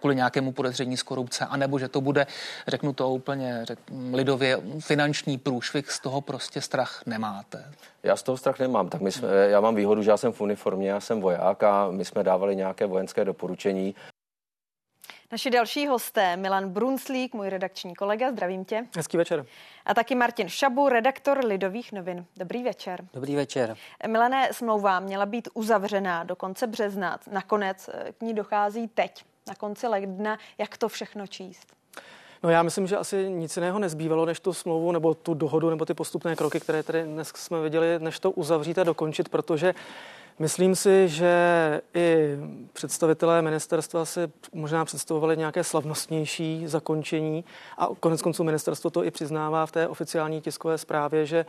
kvůli nějakému podezření z korupce, anebo že to bude, řeknu to úplně řek, lidově, finanční průšvih, z toho prostě strach nemáte. Já z toho strach nemám. Tak my jsme, já mám výhodu, že já jsem v uniformě, já jsem voják a my jsme dávali nějaké vojenské doporučení Naši další hosté, Milan Brunslík, můj redakční kolega, zdravím tě. Hezký večer. A taky Martin Šabu, redaktor Lidových novin. Dobrý večer. Dobrý večer. Milané, smlouva měla být uzavřená do konce března. Nakonec eh, k ní dochází teď, na konci ledna. Jak to všechno číst? No já myslím, že asi nic jiného nezbývalo, než tu smlouvu nebo tu dohodu nebo ty postupné kroky, které tady dnes jsme viděli, než to uzavřít a dokončit, protože Myslím si, že i představitelé ministerstva si možná představovali nějaké slavnostnější zakončení a konec konců ministerstvo to i přiznává v té oficiální tiskové zprávě, že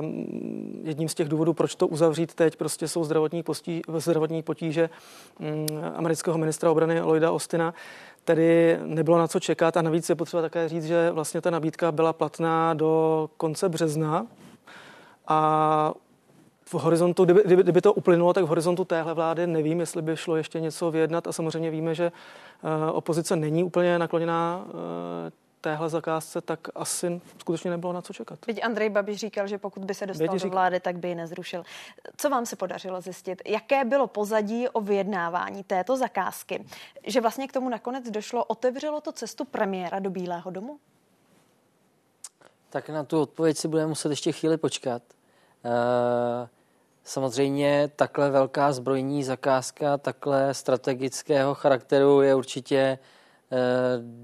um, jedním z těch důvodů, proč to uzavřít teď, prostě jsou zdravotní, postí, zdravotní potíže um, amerického ministra obrany Lloyda Ostina. Tedy nebylo na co čekat a navíc je potřeba také říct, že vlastně ta nabídka byla platná do konce března a v horizontu, kdyby, kdyby, kdyby to uplynulo, tak v horizontu téhle vlády nevím, jestli by šlo ještě něco vyjednat a samozřejmě víme, že uh, opozice není úplně nakloněná uh, téhle zakázce, tak asi skutečně nebylo na co čekat. Teď Andrej Babiš říkal, že pokud by se dostal Vědě do vlády, tak by ji nezrušil. Co vám se podařilo zjistit? Jaké bylo pozadí o vyjednávání této zakázky? Že vlastně k tomu nakonec došlo, otevřelo to cestu premiéra do Bílého domu? Tak na tu odpověď si budeme muset ještě chvíli počkat. Uh... Samozřejmě takhle velká zbrojní zakázka, takhle strategického charakteru je určitě eh,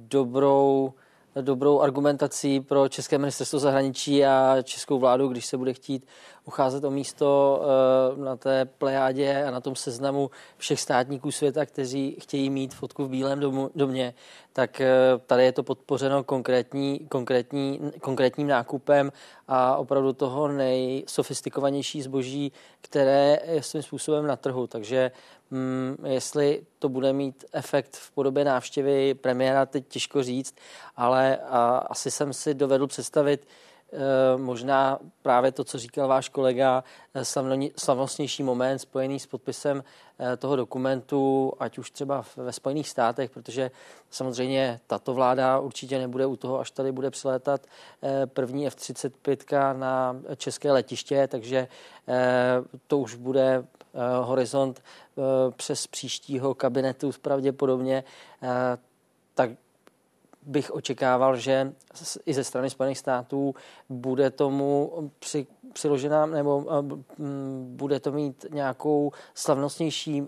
dobrou, dobrou argumentací pro České ministerstvo zahraničí a českou vládu, když se bude chtít ucházet o místo eh, na té plejádě a na tom seznamu všech státníků světa, kteří chtějí mít fotku v Bílém domu, domě, tak eh, tady je to podpořeno konkrétní, konkrétní, konkrétním nákupem a opravdu toho nejsofistikovanější zboží, které je svým způsobem na trhu. Takže hm, jestli to bude mít efekt v podobě návštěvy premiéra, teď těžko říct, ale a, asi jsem si dovedl představit, Eh, možná právě to, co říkal váš kolega, eh, slavnostnější moment spojený s podpisem eh, toho dokumentu, ať už třeba ve Spojených státech, protože samozřejmě tato vláda určitě nebude u toho, až tady bude přilétat první F-35 na české letiště, takže to už bude horizont přes příštího kabinetu pravděpodobně. Tak bych očekával, že i ze strany Spojených států bude tomu při, přiložená nebo bude to mít nějakou slavnostnější.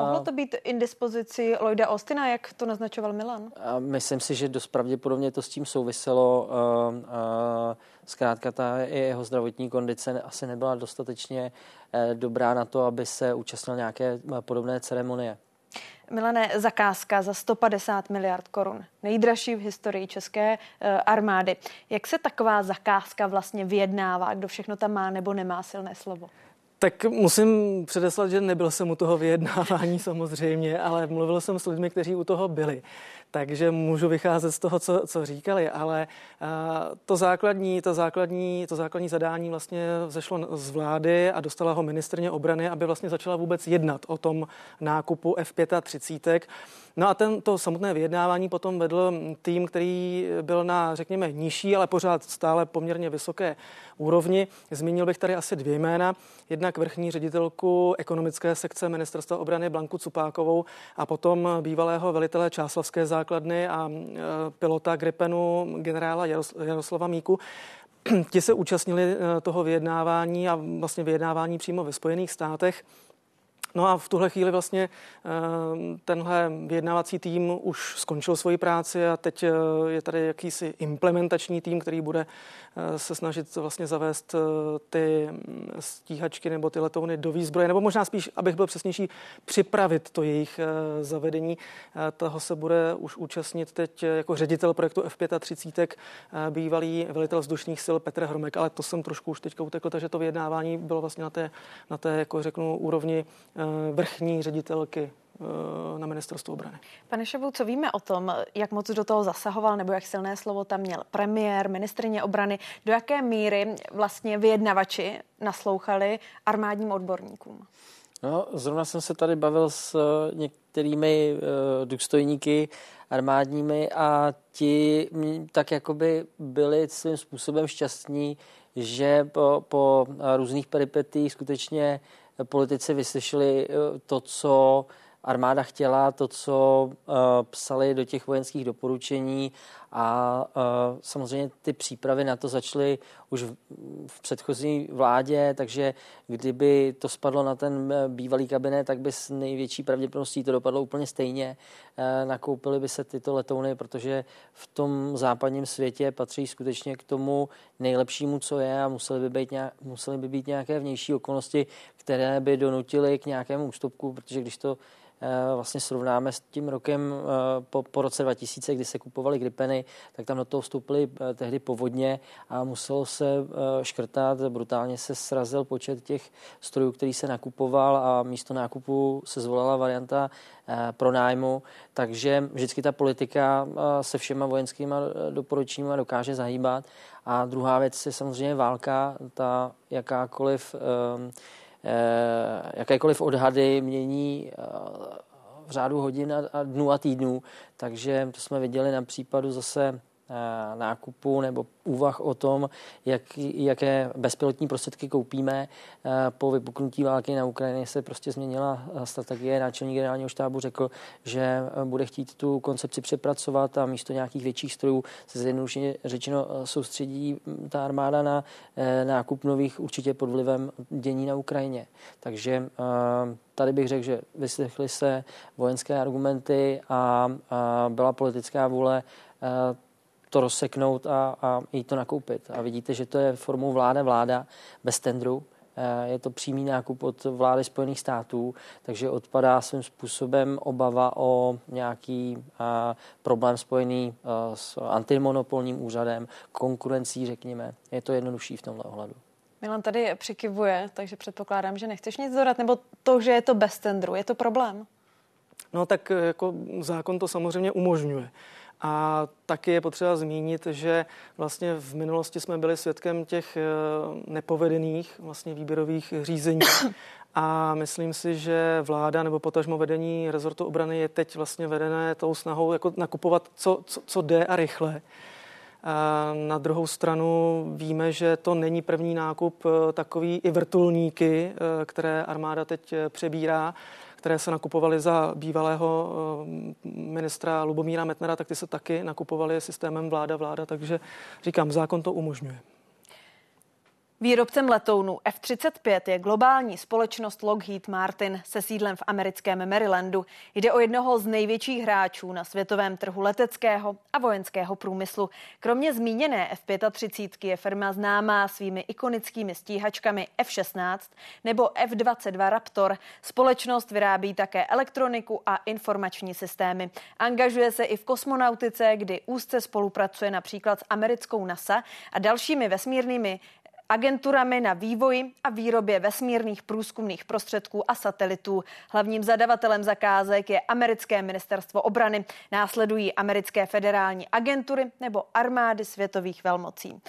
Mohlo to být indispozici Lloyda Austina, jak to naznačoval Milan? Myslím si, že dost pravděpodobně to s tím souviselo. Zkrátka ta jeho zdravotní kondice asi nebyla dostatečně eh, dobrá na to, aby se účastnil nějaké podobné ceremonie. Milané, zakázka za 150 miliard korun. Nejdražší v historii české eh, armády. Jak se taková zakázka vlastně vyjednává? Kdo všechno tam má nebo nemá silné slovo? Tak musím předeslat, že nebyl jsem u toho vyjednávání samozřejmě, ale mluvil jsem s lidmi, kteří u toho byli takže můžu vycházet z toho, co, co říkali, ale to základní, to základní, to základní zadání vlastně zešlo z vlády a dostala ho ministrně obrany, aby vlastně začala vůbec jednat o tom nákupu F-35. No a tento samotné vyjednávání potom vedl tým, který byl na, řekněme, nižší, ale pořád stále poměrně vysoké úrovni. Zmínil bych tady asi dvě jména. Jednak vrchní ředitelku ekonomické sekce ministerstva obrany Blanku Cupákovou a potom bývalého velitele Čáslavské základny a e, pilota Gripenu generála Jaroslava Míku. Ti se účastnili e, toho vyjednávání a vlastně vyjednávání přímo ve Spojených státech. No a v tuhle chvíli vlastně eh, tenhle vyjednávací tým už skončil svoji práci a teď eh, je tady jakýsi implementační tým, který bude eh, se snažit vlastně zavést ty mm, stíhačky nebo ty letouny do výzbroje, nebo možná spíš, abych byl přesnější, připravit to jejich zavedení. Toho se bude už účastnit teď jako ředitel projektu F35 bývalý velitel vzdušních sil Petr Hromek, ale to jsem trošku už teďka utekl, takže to vyjednávání bylo vlastně na té, na té jako řeknu, úrovni vrchní ředitelky eh, na ministerstvu obrany. Pane Šebu, co víme o tom, jak moc do toho zasahoval nebo jak silné slovo tam měl premiér, ministrině obrany, do jaké míry vlastně vyjednavači naslouchali armádním odborníkům? No, zrovna jsem se tady bavil s eh, některými uh, důstojníky armádními a ti tak jakoby byli svým způsobem šťastní, že po, po různých peripetích skutečně politici vyslyšeli eh, to, co armáda chtěla, to, co uh, psali do těch vojenských doporučení A uh, samozřejmě ty přípravy na to začaly už v, v předchozí vládě, takže kdyby to spadlo na ten bývalý kabinet, tak by s největší pravděpodobností to dopadlo úplně stejně. Uh, nakoupily by se tyto letouny, protože v tom západním světě patří skutečně k tomu nejlepšímu, co je a museli by být, nějak, museli by být nějaké vnější okolnosti, které by donutily k nějakému ústupku, protože když to vlastně srovnáme s tím rokem po, po roce 2000, kdy se kupovaly gripeny, tak tam do toho vstoupily eh, tehdy povodně a muselo se škrtat, brutálně se srazil počet těch strojů, který se nakupoval a místo nákupu se zvolila varianta pro nájmu, takže vždycky ta politika se všema vojenskými doporučeními dokáže zahýbat. A druhá věc je samozřejmě válka, ta jakákoliv Eh, jakékoliv odhady mění eh, řádu hodin a dnů a týdnů, takže to jsme viděli na případu zase nákupu nebo úvah o tom, jak, jaké bezpilotní prostředky koupíme. Eh, po vypuknutí války na Ukrajině se prostě změnila eh, strategie. Náčelník generálního štábu řekl, že bude chtít tu koncepci přepracovat a místo nějakých větších strojů se zjednodušeně řečeno soustředí hm, ta armáda na nákup nových určitě pod vlivem dění na Ukrajině. Takže tady bych řekl, že vyslechli se vojenské argumenty a byla politická vůle to rozseknout a, a jít to nakoupit. A vidíte, že to je formou vláda-vláda bez tendru. Eh, je to přímý nákup od vlády Spojených států, takže odpadá svým způsobem obava o nějaký a, eh, problém spojený a, eh, s antimonopolním úřadem, konkurencí, řekněme. Je to jednodušší v tomhle ohledu. Milan tady přikivuje, takže předpokládám, že nechceš nic dodat, nebo to, že je to bez tendru, je to problém? No tak jako zákon to samozřejmě umožňuje. A taky je potřeba zmínit, že vlastně v minulosti jsme byli svědkem těch eh, nepovedených vlastně výběrových řízení. A myslím si, že vláda nebo potažmo vedení rezortu obrany je teď vlastně vedené tou snahou jako nakupovat, co, co, co jde a rychle. A na druhou stranu víme, že to není první nákup eh, takový i vrtulníky, eh, které armáda teď přebírá které se nakupovaly za bývalého eh, ministra Lubomíra Metnera, tak ty se taky nakupovaly systémem vláda-vláda, takže říkám, zákon to umožňuje. Výrobcem letounů F-35 je globální společnost Lockheed Martin se sídlem v americkém Marylandu. Jde o jednoho z největších hráčů na světovém trhu leteckého a vojenského průmyslu. Kromě zmíněné F-35 je firma známá svými ikonickými stíhačkami F-16 nebo F-22 Raptor. Společnost vyrábí také elektroniku a informační systémy. Angažuje se i v kosmonautice, kdy úzce spolupracuje například s americkou NASA a dalšími vesmírnými agenturami na vývoji a výrobě vesmírných průzkumných prostředků a satelitů. Hlavním zadavatelem zakázek je americké ministerstvo obrany. Následují americké federální agentury nebo armády světových velmocí.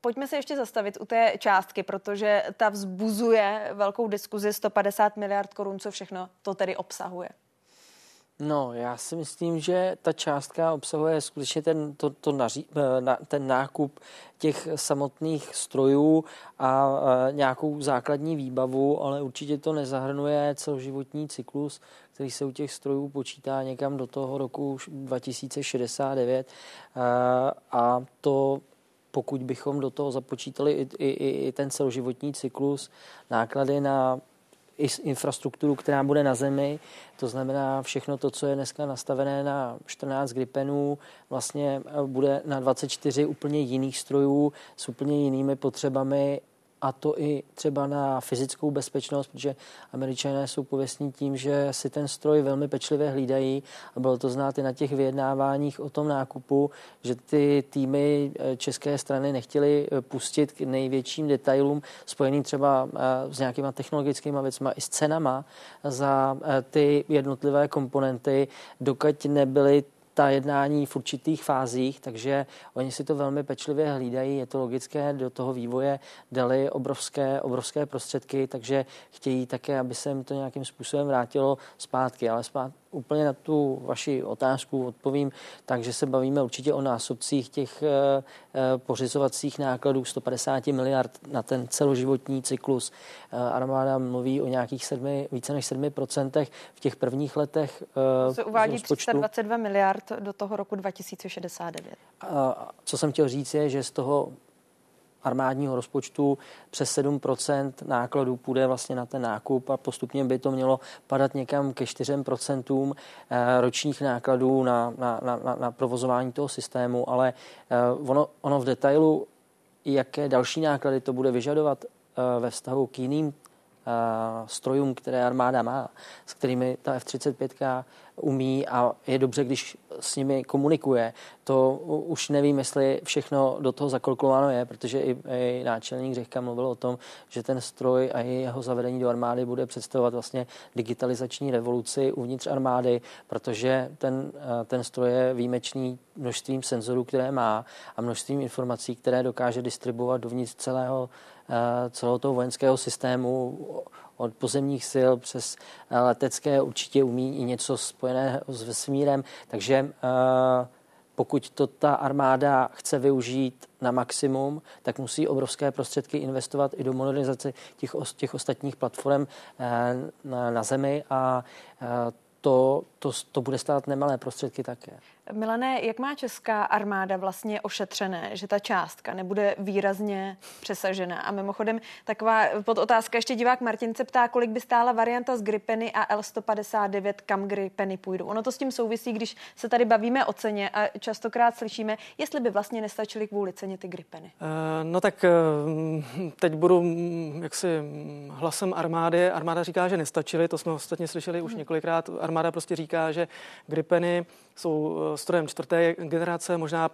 Pojďme se ještě zastavit u té částky, protože ta vzbuzuje velkou diskuzi 150 miliard korun, co všechno to tedy obsahuje. No, já si myslím, že ta částka obsahuje skutečně ten, to, to naří, eh, na, ten nákup těch samotných strojů a, a nějakou základní výbavu, ale určitě to nezahrnuje celoživotní cyklus, který se u těch strojů počítá někam do toho roku 2069 a, eh, a to pokud bychom do toho započítali i, i, i ten celoživotní cyklus, náklady na i infrastrukturu, která bude na zemi, to znamená všechno to, co je dneska nastavené na 14 Gripenů, vlastně bude na 24 úplně jiných strojů s úplně jinými potřebami a to i třeba na fyzickou bezpečnost, protože američané jsou pověstní tím, že si ten stroj velmi pečlivě hlídají. A bylo to znát i na těch vyjednáváních o tom nákupu, že ty týmy eh, české strany nechtěli eh, pustit k největším detailům spojeným třeba eh, s nějakýma technologickými věcmi i s cenama za ty jednotlivé komponenty, dokud nebyly ta jednání v určitých fázích, takže oni si to velmi pečlivě hlídají, je to logické, do toho vývoje dali obrovské, obrovské prostředky, takže chtějí také, aby se jim to nějakým způsobem vrátilo zpátky, ale úplně na tu vaši otázku odpovím, takže se bavíme určitě o násobcích těch eh, eh, pořizovacích nákladů 150 miliard na ten celoživotní cyklus. Eh, armáda mluví o nějakých sedmi, více než 7 procentech v těch prvních letech. To se uvádí 322 miliard do toho roku 2069. Co jsem chtěl říct je, že z toho armádního rozpočtu přes 7% nákladů půjde vlastně na ten nákup a postupně by to mělo padat někam ke 4% eh, ročních nákladů na, na, na, na provozování toho systému, ale eh, ono, ono v detailu, jaké další náklady to bude vyžadovat eh, ve vztahu k jiným strojům, které armáda má, s kterými ta F-35 umí a je dobře, když s nimi komunikuje. To už nevím, jestli všechno do toho zakalkulováno je, protože i, i náčelník Řehka mluvil o tom, že ten stroj a jeho zavedení do armády bude představovat vlastně digitalizační revoluci uvnitř armády, protože ten, ten stroj je výjimečný množstvím senzorů, které má a množstvím informací, které dokáže distribuovat dovnitř celého celého toho vojenského systému od pozemních sil přes letecké určitě umí i něco spojené s vesmírem, takže pokud to ta armáda chce využít na maximum, tak musí obrovské prostředky investovat i do modernizace těch, těch ostatních platform na, na zemi a to, to, to bude stát nemalé prostředky také. Milané, jak má česká armáda vlastně ošetřené, že ta částka nebude výrazně přesažena? A mimochodem, taková pod otázka ještě divák Martin se ptá, kolik by stála varianta z Gripeny a L159, kam Gripeny půjdou. Ono to s tím souvisí, když se tady bavíme o ceně a častokrát slyšíme, jestli by vlastně nestačily kvůli ceně ty Gripeny. Uh, no tak uh, teď budu mm, jaksi mm, hlasem armády. Armáda říká, že nestačily, to jsme ostatně slyšeli hmm. už několikrát. Armáda prostě říká, že Gripeny jsou eh, strojem čtvrté generace, možná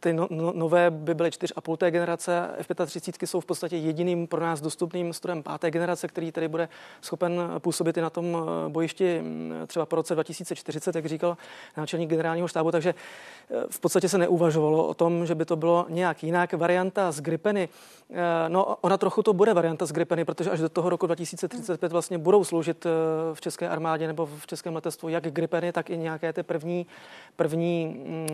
ty no, no, nové by byly čtyř a půl té generace. F-35 jsou v podstatě jediným pro nás dostupným strojem páté generace, který tady bude schopen působit i na tom eh, bojišti hm, třeba po roce 2040, jak říkal náčelník generálního štábu. Takže eh, v podstatě se neuvažovalo o tom, že by to bylo nějak jinak. Varianta z Gripeny, no ona trochu to bude varianta z Gripeny, protože až do toho roku 2035 vlastně budou sloužit v české armádě nebo v českém letectvu jak Gripeny, tak i nějaké ty první první mm,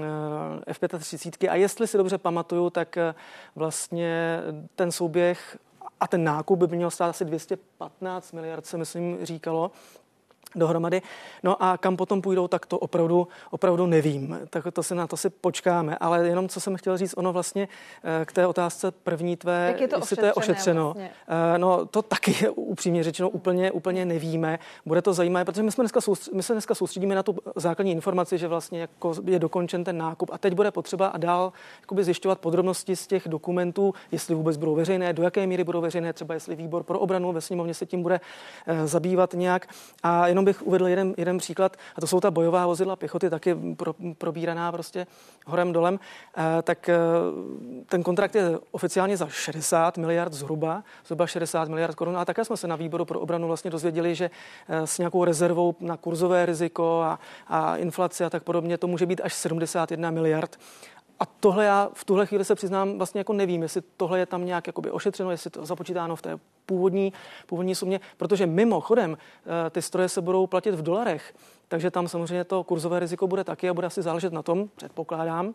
eh, F-35. A jestli si dobře pamatuju, tak eh, vlastně ten souběh a ten nákup by měl stát asi 215 miliard, se myslím říkalo dohromady. No a kam potom půjdou, tak to opravdu, opravdu nevím. Tak to si na to si počkáme. Ale jenom, co jsem chtěl říct, ono vlastně eh, k té otázce první tvé, Jak je to jestli to je ošetřeno. Vlastně? Eh, no to taky upřímně řečeno úplně, úplně nevíme. Bude to zajímavé, protože my, jsme dneska soustředí, my se dneska soustředíme na tu základní informaci, že vlastně jako je dokončen ten nákup a teď bude potřeba a dál jakoby zjišťovat podrobnosti z těch dokumentů, jestli vůbec budou veřejné, do jaké míry budou veřejné, třeba jestli výbor pro obranu ve sněmovně se tím bude eh, zabývat nějak. A jenom bych uvedl jeden, jeden příklad, a to jsou ta bojová vozidla pěchoty, taky pro, probíraná prostě horem dolem, e, tak e, ten kontrakt je oficiálně za 60 miliard zhruba, zhruba 60 miliard korun. A také jsme se na výboru pro obranu vlastně dozvěděli, že e, s nějakou rezervou na kurzové riziko a, a inflaci a tak podobně to může být až 71 miliard. A tohle já v tuhle chvíli se přiznám, vlastně jako nevím, jestli tohle je tam nějak jakoby ošetřeno, jestli to započítáno v té původní, původní sumě, protože mimochodem eh, ty stroje se budou platit v dolarech, takže tam samozřejmě to kurzové riziko bude taky a bude asi záležet na tom, předpokládám,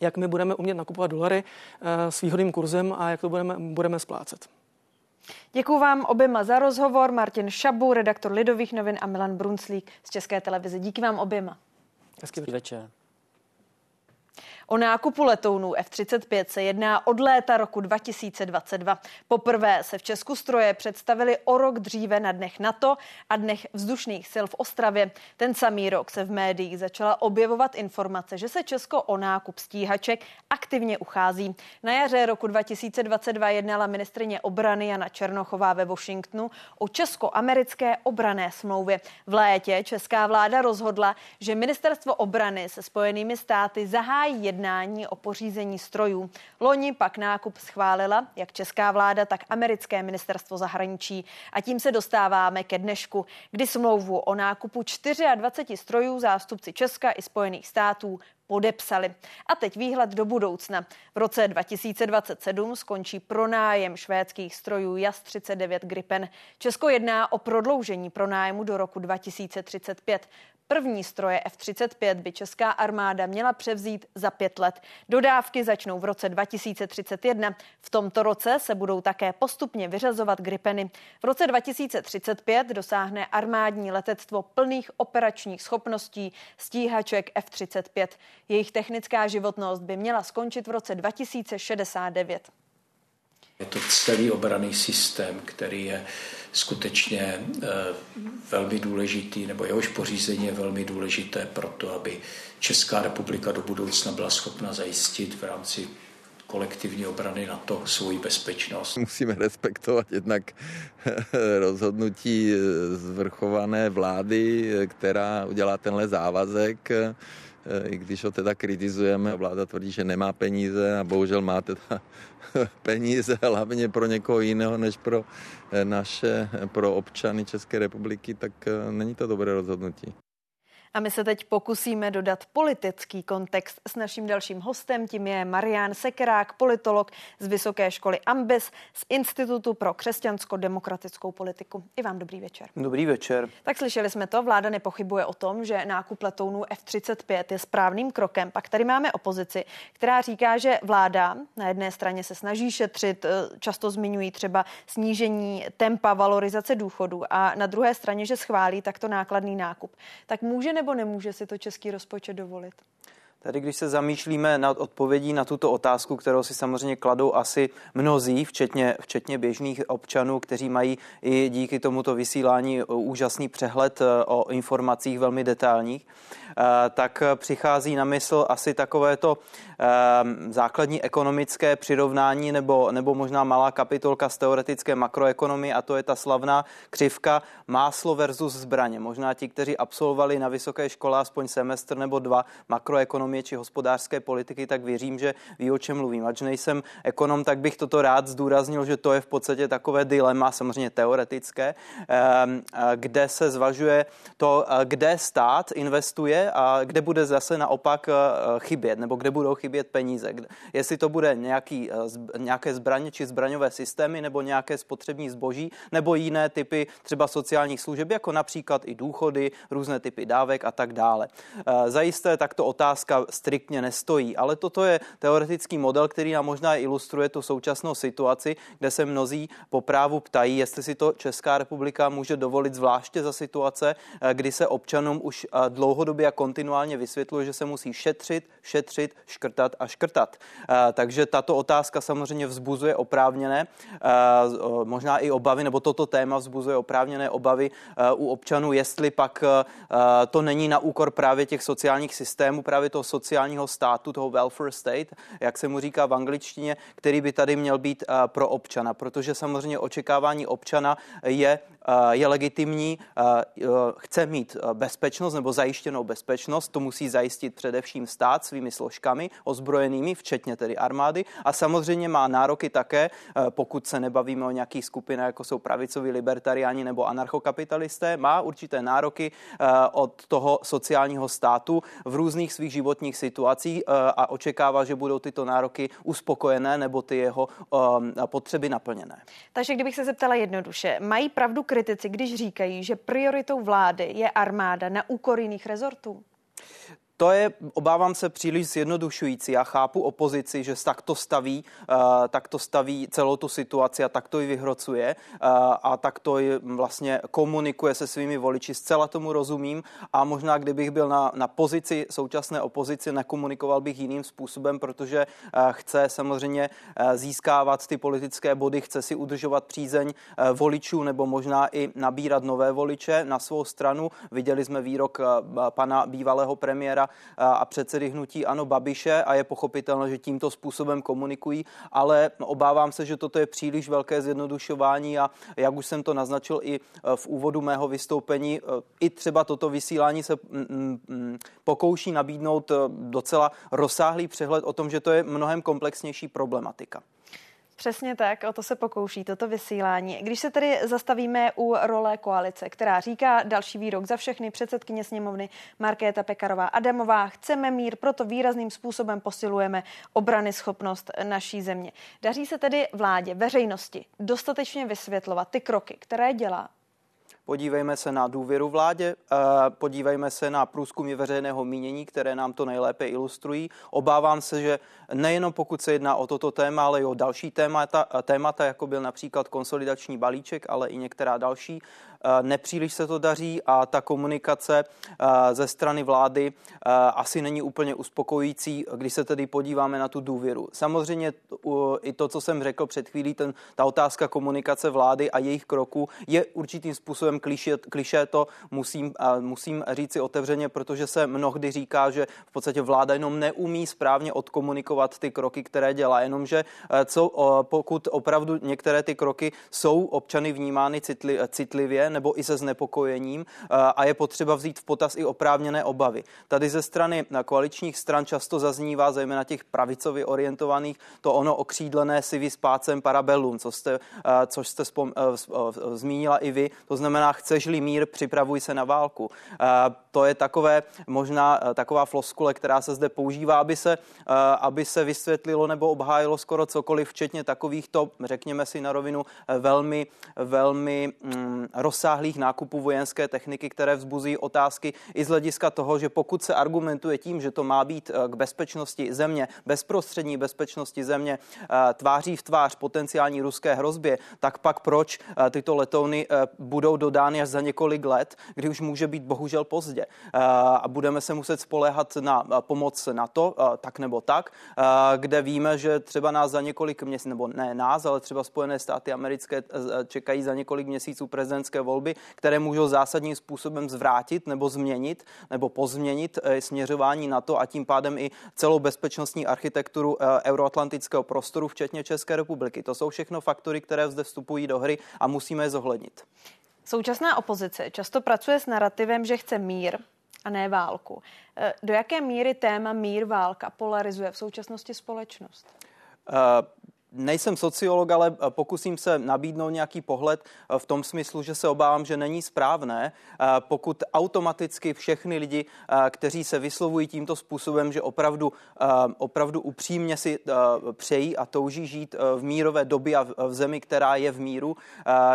jak my budeme umět nakupovat dolary eh, s výhodným kurzem a jak to budeme, budeme splácet. Děkuji vám oběma za rozhovor. Martin Šabu, redaktor Lidových novin a Milan Brunslík z České televize. Díky vám oběma. Hezký večer. O nákupu letounů F-35 se jedná od léta roku 2022. Poprvé se v Česku stroje představili o rok dříve na dnech NATO a dnech vzdušných sil v Ostravě. Ten samý rok se v médiích začala objevovat informace, že se Česko o nákup stíhaček aktivně uchází. Na jaře roku 2022 jednala ministrině obrany Jana Černochová ve Washingtonu o česko-americké obrané smlouvě. V létě česká vláda rozhodla, že ministerstvo obrany se spojenými státy zahájí jednání o pořízení strojů. Loni pak nákup schválila jak česká vláda, tak americké ministerstvo zahraničí. A tím se dostáváme ke dnešku, kdy smlouvu o nákupu 24 strojů zástupci Česka i Spojených států podepsali. A teď výhled do budoucna. V roce 2027 skončí pronájem švédských strojů JAS 39 Gripen. Česko jedná o prodloužení pronájmu do roku 2035. První stroje F-35 by česká armáda měla převzít za pět let. Dodávky začnou v roce 2031. V tomto roce se budou také postupně vyřazovat Gripeny. V roce 2035 dosáhne armádní letectvo plných operačních schopností stíhaček F-35. Jejich technická životnost by měla skončit v roce 2069. Je to celý obraný systém, který je skutečně eh, velmi důležitý, nebo jehož pořízení je velmi důležité pro to, aby Česká republika do budoucna byla schopna zajistit v rámci kolektivní obrany na to svoji bezpečnost. Musíme respektovat jednak rozhodnutí zvrchované vlády, která udělá tenhle závazek i když ho teda kritizujeme, vláda tvrdí, že nemá peníze a bohužel má teda peníze hlavně pro někoho jiného než pro naše, pro občany České republiky, tak eh, není to dobré rozhodnutí. A my se teď pokusíme dodat politický kontext s naším dalším hostem, tím je Marián Sekerák, politolog z Vysoké školy Ambis z Institutu pro křesťansko-demokratickou politiku. I vám dobrý večer. Dobrý večer. Tak slyšeli jsme to, vláda nepochybuje o tom, že nákup letounů F-35 je správným krokem. Pak tady máme opozici, která říká, že vláda na jedné straně se snaží šetřit, eh, často zmiňují třeba snížení tempa valorizace důchodu a na druhé straně, že schválí takto nákladný nákup. Tak může nebo nemůže si to český rozpočet dovolit? Tady, když se zamýšlíme nad odpovědí na tuto otázku, kterou si samozřejmě kladou asi mnozí, včetně, včetně běžných občanů, kteří mají i díky tomuto vysílání úžasný přehled eh, o informacích velmi detailních, eh, tak přichází na mysl asi takovéto eh, základní ekonomické přirovnání nebo, nebo možná malá kapitolka z teoretické makroekonomie a to je ta slavná křivka máslo versus zbraně. Možná ti, kteří absolvovali na vysoké škole aspoň semestr nebo dva makroekonomie ekonomie či hospodářské politiky, tak věřím, že ví, o čem mluvím. Ač nejsem ekonom, tak bych toto rád zdůraznil, že to je v podstatě takové dilema, samozřejmě teoretické, ehm, kde se zvažuje to, kde stát investuje a kde bude zase naopak chybět, nebo kde budou chybět peníze. Jestli to bude nějaký, nějaké zbraně či zbraňové systémy, nebo nějaké spotřební zboží, nebo jiné typy třeba sociálních služeb, jako například i důchody, různé typy dávek a tak dále. Zajisté takto otázka striktně nestojí, ale toto je teoretický model, který nám možná ilustruje tu současnou situaci, kde se mnozí po právu ptají, jestli si to Česká republika může dovolit zvláště za situace, eh, kdy se občanům už eh, dlouhodobě a kontinuálně vysvětluje, že se musí šetřit, šetřit, škrtat a škrtat. Eh, takže tato otázka samozřejmě vzbuzuje oprávněné, možná i obavy, nebo toto téma vzbuzuje oprávněné obavy u občanů, jestli pak to není na úkor právě těch sociálních systémů, právě toho sociálního státu, toho welfare state, jak se mu říká v angličtině, který by tady měl být eh, pro občana, protože samozřejmě očekávání občana je, je legitimní, eh, chce mít bezpečnost nebo zajištěnou bezpečnost, to musí zajistit především stát svými složkami ozbrojenými, včetně tedy armády a samozřejmě má nároky také, pokud se nebavíme o nějakých skupinách, jako jsou pravicoví libertariáni nebo anarchokapitalisté, má určité nároky od toho sociálního státu v různých svých životních životních situací eh, a očekává, že budou tyto nároky uspokojené nebo ty jeho eh, potřeby naplněné. Takže kdybych se zeptala jednoduše, mají pravdu kritici, když říkají, že prioritou vlády je armáda na úkor jiných rezortů? To je, obávám se, příliš zjednodušující. Já chápu opozici, že tak to staví, uh, tak to staví celou tu situaci a tak to ji vyhrocuje uh, a tak to ji vlastně komunikuje se svými voliči. Zcela tomu rozumím a možná, kdybych byl na, na pozici současné opozici, nekomunikoval bych jiným způsobem, protože uh, chce samozřejmě získávat ty politické body, chce si udržovat přízeň voličů nebo možná i nabírat nové voliče na svou stranu. Viděli jsme výrok pana bývalého premiéra a předsedy hnutí Ano Babiše a je pochopitelné, že tímto způsobem komunikují, ale obávám se, že toto je příliš velké zjednodušování a jak už jsem to naznačil i e, v úvodu mého vystoupení, e, i třeba toto vysílání se pokouší nabídnout e, docela rozsáhlý přehled o tom, že to je mnohem komplexnější problematika. Přesně tak, o to se pokouší toto vysílání. Když se tedy zastavíme u role koalice, která říká další výrok za všechny předsedkyně sněmovny Markéta Pekarová Adamová, chceme mír, proto výrazným způsobem posilujeme obrany schopnost naší země. Daří se tedy vládě, veřejnosti dostatečně vysvětlovat ty kroky, které dělá podívejme se na důvěru vládě, podívejme se na průzkumy veřejného mínění, které nám to nejlépe ilustrují. Obávám se, že nejenom pokud se jedná o toto téma, ale i o další témata, témata jako byl například konsolidační balíček, ale i některá další, Eh, nepříliš se to daří a ta komunikace eh, ze strany vlády eh, asi není úplně uspokojící, když se tedy podíváme na tu důvěru. Samozřejmě i to, co jsem řekl před chvílí, ten, ta otázka komunikace vlády a jejich kroků je určitým způsobem kliše, kliše to musím, musím říci otevřeně, protože se mnohdy říká, že v podstatě vláda jenom neumí správně odkomunikovat ty kroky, které dělá, jenomže co, pokud opravdu některé ty kroky jsou občany vnímány citli, citlivě, nebo i se znepokojením a je potřeba vzít v potaz i oprávněné obavy. Tady ze strany koaličních stran často zaznívá, zejména těch pravicově orientovaných, to ono okřídlené si vyspácem parabellum, co jste, což jste spom, zmínila i vy. To znamená, chceš-li mír, připravuj se na válku. To je takové, možná taková floskule, která se zde používá, aby se, aby se vysvětlilo nebo obhájilo skoro cokoliv, včetně takovýchto, řekněme si na rovinu, velmi, velmi mm, rozsáhlých nákupů vojenské techniky, které vzbuzují otázky i z hlediska toho, že pokud se argumentuje tím, že to má být eh, k bezpečnosti země, bezprostřední bezpečnosti země, eh, tváří v tvář potenciální ruské hrozbě, tak pak proč eh, tyto letouny budou dodány až za několik let, kdy už může být bohužel pozdě. A budeme se muset spoléhat na pomoc na to, tak nebo tak, kde víme, že třeba nás za několik měsíců, nebo ne nás, ale třeba Spojené státy americké čekají za několik měsíců prezidentské volby které můžou zásadním způsobem zvrátit nebo změnit nebo pozměnit eh, směřování na to a tím pádem i celou bezpečnostní architekturu eh, euroatlantického prostoru, včetně České republiky. To jsou všechno faktory, které zde vstupují do hry a musíme je zohlednit. Současná opozice často pracuje s narrativem, že chce mír a ne válku. Eh, do jaké míry téma mír, válka polarizuje v současnosti společnost? Uh, Nejsem sociolog, ale eh, pokusím se nabídnout nějaký pohled eh, v tom smyslu, že se obávám, že není správné, eh, pokud automaticky všechny lidi, kteří se vyslovují tímto způsobem, že opravdu, opravdu upřímně si přejí a touží žít v mírové době a v zemi, která je v míru,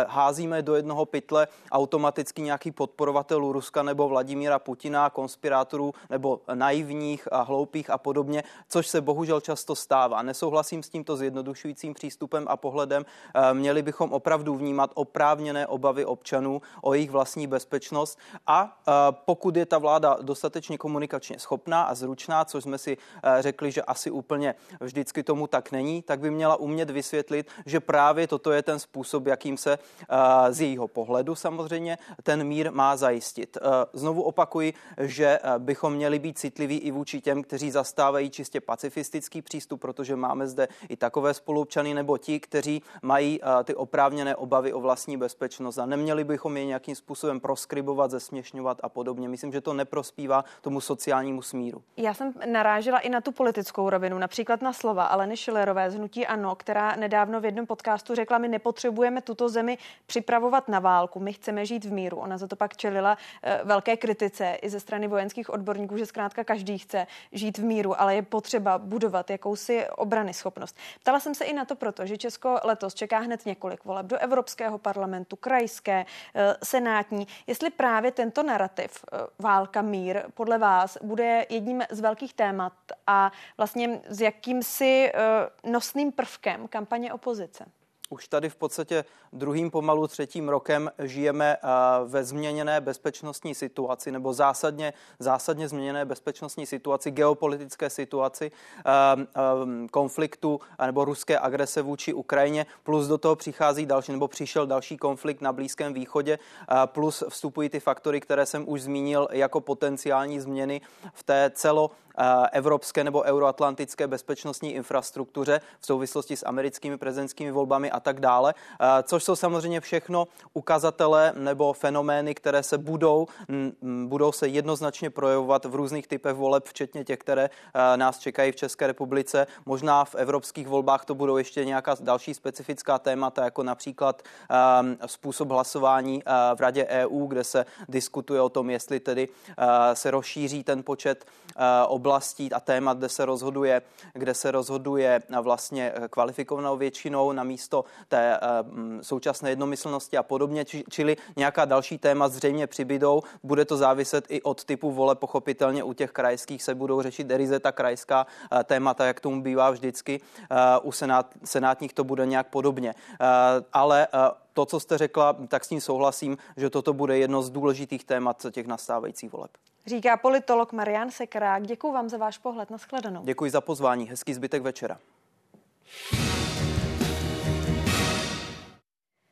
házíme do jednoho pytle automaticky nějaký podporovatelů Ruska nebo Vladimíra Putina, konspirátorů nebo naivních a hloupých a podobně, což se bohužel často stává. Nesouhlasím s tímto zjednodušujícím zjednodušujícím přístupem a pohledem. Eh, měli bychom opravdu vnímat oprávněné obavy občanů o jejich vlastní bezpečnost a eh, pokud je ta vláda dostatečně komunikačně schopná a zručná, což jsme si eh, řekli, že asi úplně vždycky tomu tak není, tak by měla umět vysvětlit, že právě toto je ten způsob, jakým se z jejího pohledu samozřejmě ten mír má zajistit. Znovu opakuji, že bychom měli být citliví i vůči těm, kteří zastávají čistě pacifistický přístup, protože máme zde i takové spolu spoluobčany nebo ti, kteří mají eh, ty oprávněné obavy o vlastní bezpečnost a neměli bychom je nějakým způsobem proskribovat, zesměšňovat a podobně. Myslím, že to neprospívá tomu sociálnímu smíru. Já jsem narážela i na tu politickou rovinu, například na slova Aleny Šilerové z Hnutí Ano, která nedávno v jednom podcastu řekla, my nepotřebujeme tuto zemi připravovat na válku, my chceme žít v míru. Ona za to pak čelila eh, velké kritice i ze strany vojenských odborníků, že zkrátka každý chce žít v míru, ale je potřeba budovat jakousi obrany schopnost. Ptala jsem se i na to proto, že Česko letos čeká hned několik voleb do Evropského parlamentu, krajské, eh, senátní. Jestli právě tento narrativ eh, válka, mír podle vás bude jedním z velkých témat a vlastně s jakýmsi eh, nosným prvkem kampaně opozice? Už tady v podstatě druhým pomalu třetím rokem žijeme eh, ve změněné bezpečnostní situaci nebo zásadně, zásadně změněné bezpečnostní situaci, geopolitické situaci, eh, eh, konfliktu nebo ruské agrese vůči Ukrajině, plus do toho přichází další nebo přišel další konflikt na Blízkém východě, plus vstupují ty faktory, které jsem už zmínil jako potenciální změny v té celo evropské nebo euroatlantické bezpečnostní infrastruktuře v souvislosti s americkými prezidentskými volbami a tak dále, což jsou samozřejmě všechno ukazatele nebo fenomény, které se budou, budou se jednoznačně projevovat v různých typech voleb, včetně těch, které nás čekají v České republice. Možná v evropských volbách to budou ještě nějaká další specifická témata, jako například způsob hlasování v Radě EU, kde se diskutuje o tom, jestli tedy se rozšíří ten počet oblastí a témat, kde se rozhoduje, kde se rozhoduje vlastně kvalifikovanou většinou na místo té současné jednomyslnosti a podobně, čili nějaká další téma zřejmě přibydou. Bude to záviset i od typu vole, pochopitelně u těch krajských se budou řešit ryze ta krajská témata, jak tomu bývá vždycky. U senát, senátních to bude nějak podobně. Ale to, co jste řekla, tak s tím souhlasím, že toto bude jedno z důležitých témat těch nastávajících voleb. Říká politolog Marian Sekrák. Děkuji vám za váš pohled na shledanou. Děkuji za pozvání. Hezký zbytek večera.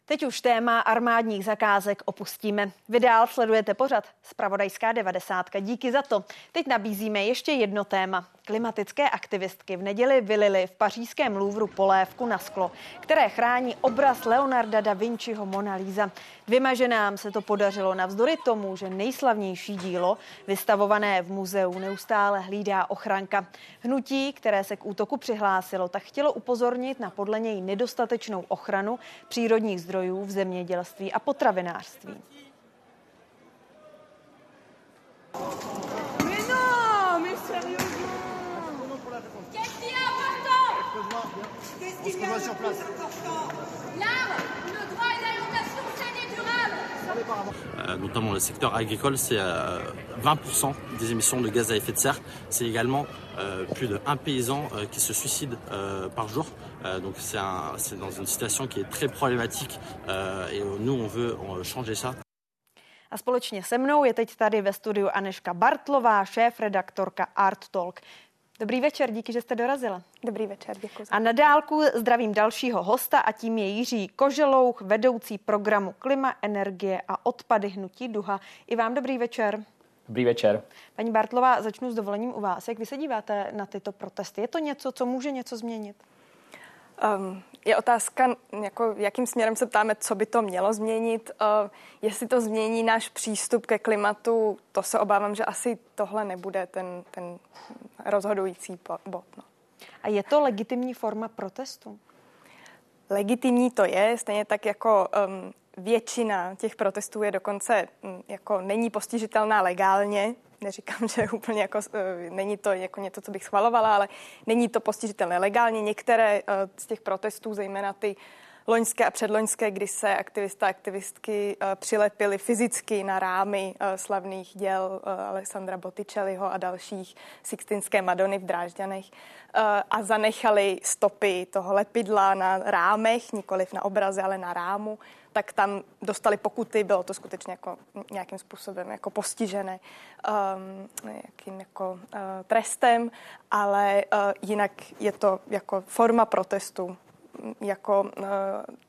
Teď už téma armádních zakázek opustíme. Vy dál sledujete pořad Spravodajská 90. Díky za to. Teď nabízíme ještě jedno téma. Klimatické aktivistky v neděli vylili v pařížském Louvru polévku na sklo, které chrání obraz Leonarda da Vinciho Mona Lisa. Dvěma ženám se to podařilo navzdory tomu, že nejslavnější dílo, vystavované v muzeu, neustále hlídá ochranka. Hnutí, které se k útoku přihlásilo, tak chtělo upozornit na podle něj nedostatečnou ochranu přírodních zdrojů v zemědělství a potravinářství. Qu'il y a sur place L'arbre, le droit à l'alimentation saine et durable. Euh, notamment le secteur agricole, c'est euh, 20% des émissions de gaz à effet de serre. C'est également euh, plus de 1 paysan euh, qui se suicide euh, par jour. Euh, donc c'est dans une situation qui est très problématique et nous on veut changer ça. A společně se mnou je teď tady ve studiu Aneška Bartlová, šéf-redaktorka Art Talk. Dobrý večer, díky, že jste dorazila. Dobrý večer, děkuji. A na dálku zdravím dalšího hosta a tím je Jiří Koželouch, vedoucí programu Klima, energie a odpady hnutí Duha. I vám dobrý večer. Dobrý večer. Paní Bartlová, začnu s dovolením u vás. Jak vy se díváte na tyto protesty? Je to něco, co může něco změnit? Um, je otázka, jako, jakým směrem se ptáme, co by to mělo změnit. Uh, jestli to změní náš přístup ke klimatu, to se obávám, že asi tohle nebude ten, ten rozhodující bod. No. A je to legitimní forma protestu? Legitimní to je, stejně tak jako um, většina těch protestů je dokonce um, jako není postižitelná legálně, neříkám, že úplně jako, eh, není to jako něco, co bych schvalovala, ale není to postižitelné legálně. Některé eh, z těch protestů, zejména ty loňské a předloňské, kdy se aktivisté a aktivistky uh, přilepili fyzicky na rámy uh, slavných děl uh, Alessandra Botticelliho a dalších Sixtinské Madony v Drážďanech a zanechali stopy toho lepidla na rámech, nikoliv na obraze, ale na rámu tak tam dostali pokuty, bylo to skutečně jako nějakým způsobem jako postižené um, jako uh, trestem, ale uh, jinak je to jako forma protestu jako uh,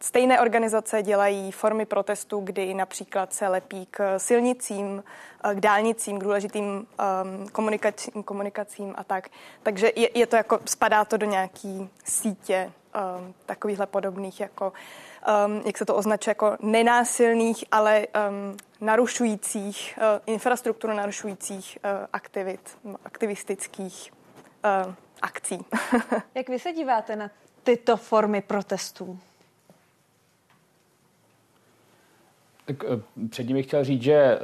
stejné organizace dělají formy protestu, kdy například se lepí k silnicím, uh, k dálnicím, k důležitým um, komunikacím, komunikacím a tak. Takže je, je to jako, spadá to do nějaký sítě takovýchhle podobných jako um, jak se to označuje, jako nenásilných, ale um, narušujících, uh, infrastrukturu narušujících uh, aktivit, aktivistických uh, akcí. jak vy se díváte na tyto formy protestů? Tak předtím bych chtěl říct, že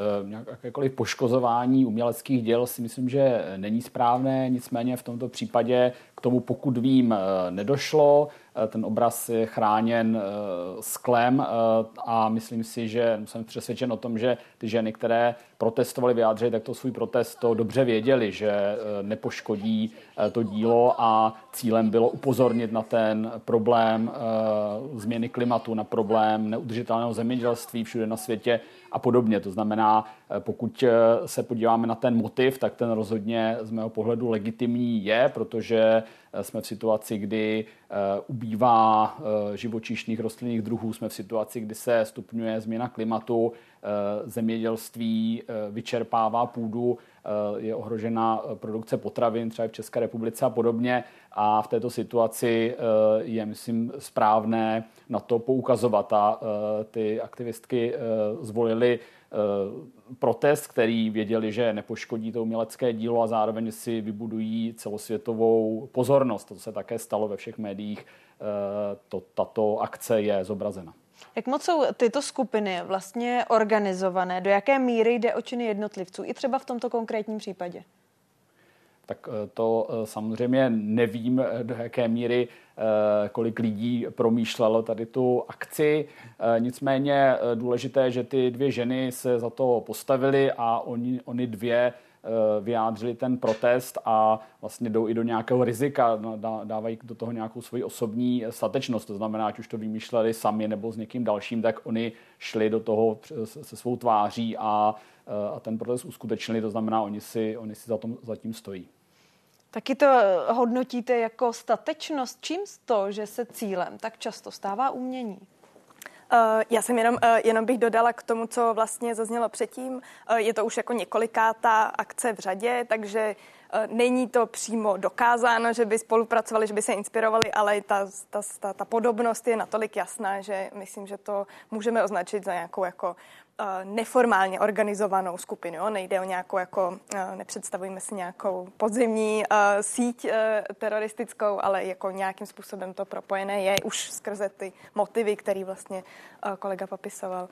jakékoliv poškozování uměleckých děl si myslím, že není správné, nicméně v tomto případě k tomu, pokud vím, nedošlo. Eh, ten obraz je chráněn eh, sklem eh, a myslím si, že jsem přesvědčen o tom, že ty ženy, které protestovali, vyjádřili tak to svůj protest, to dobře věděli, že nepoškodí to dílo a cílem bylo upozornit na ten problém změny klimatu, na problém neudržitelného zemědělství všude na světě a podobně. To znamená, pokud se podíváme na ten motiv, tak ten rozhodně z mého pohledu legitimní je, protože jsme v situaci, kdy eh, ubývá eh, živočišných rostlinných druhů, jsme v situaci, kdy se stupňuje změna klimatu, eh, zemědělství vyčerpává půdu, je ohrožena produkce potravin třeba v České republice a podobně. A v této situaci je, myslím, správné na to poukazovat. A ty aktivistky zvolili Eh, protest, který věděli, že nepoškodí to umělecké dílo a zároveň si vybudují celosvětovou pozornost. To se také stalo ve všech médiích. Eh, to, tato akce je zobrazena. Jak moc jsou tyto skupiny vlastně organizované? Do jaké míry jde o činy jednotlivců? I třeba v tomto konkrétním případě? Tak eh, to samozřejmě nevím, do jaké míry kolik lidí promýšlelo tady tu akci. Nicméně důležité, že ty dvě ženy se za to postavily a oni, oni dvě Eh, vyjádřili ten protest a vlastně jdou i do nějakého rizika, dávají do toho nějakou svoji osobní statečnost. To znamená, ať už to vymýšleli sami nebo s někým dalším, tak oni šli do toho se svou tváří a, eh, a ten protest uskutečnili. To znamená, oni si, oni si za, tom, za tím stojí. Taky to hodnotíte jako statečnost. Čím to, že se cílem tak často stává umění? Uh, já jsem jenom, uh, jenom bych dodala k tomu, co vlastně zaznělo předtím. Uh, je to už jako několikátá akce v řadě, takže Není to přímo dokázáno, že by spolupracovali, že by se inspirovali, ale ta, ta, ta, ta podobnost je natolik jasná, že myslím, že to můžeme označit za nějakou jako Eh, neformálně organizovanou skupinu. Jo? Nejde o nějakou, jako, eh, nepředstavujeme si nějakou podzimní uh, síť teroristickou, ale jako nějakým způsobem to propojené je už skrze ty motivy, který vlastně kolega popisoval.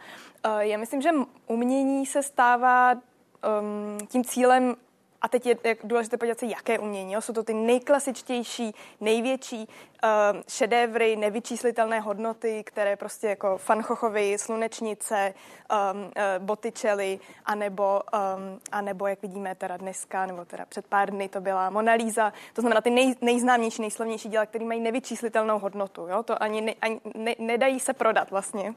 Já myslím, že umění se stává um, tím cílem a teď je důležité podívat se, jaké umění. Jo? Jsou to ty nejklasičtější, největší uh, šedévry, nevyčíslitelné hodnoty, které prostě jako Fanchochovi, Slunečnice, um, uh, Botticelli, anebo, um, anebo, jak vidíme teda dneska, nebo teda před pár dny to byla Mona Lisa. To znamená ty nej, nejznámější, nejslavnější díla, které mají nevyčíslitelnou hodnotu. Jo? To ani, ne, ani ne, nedají se prodat vlastně.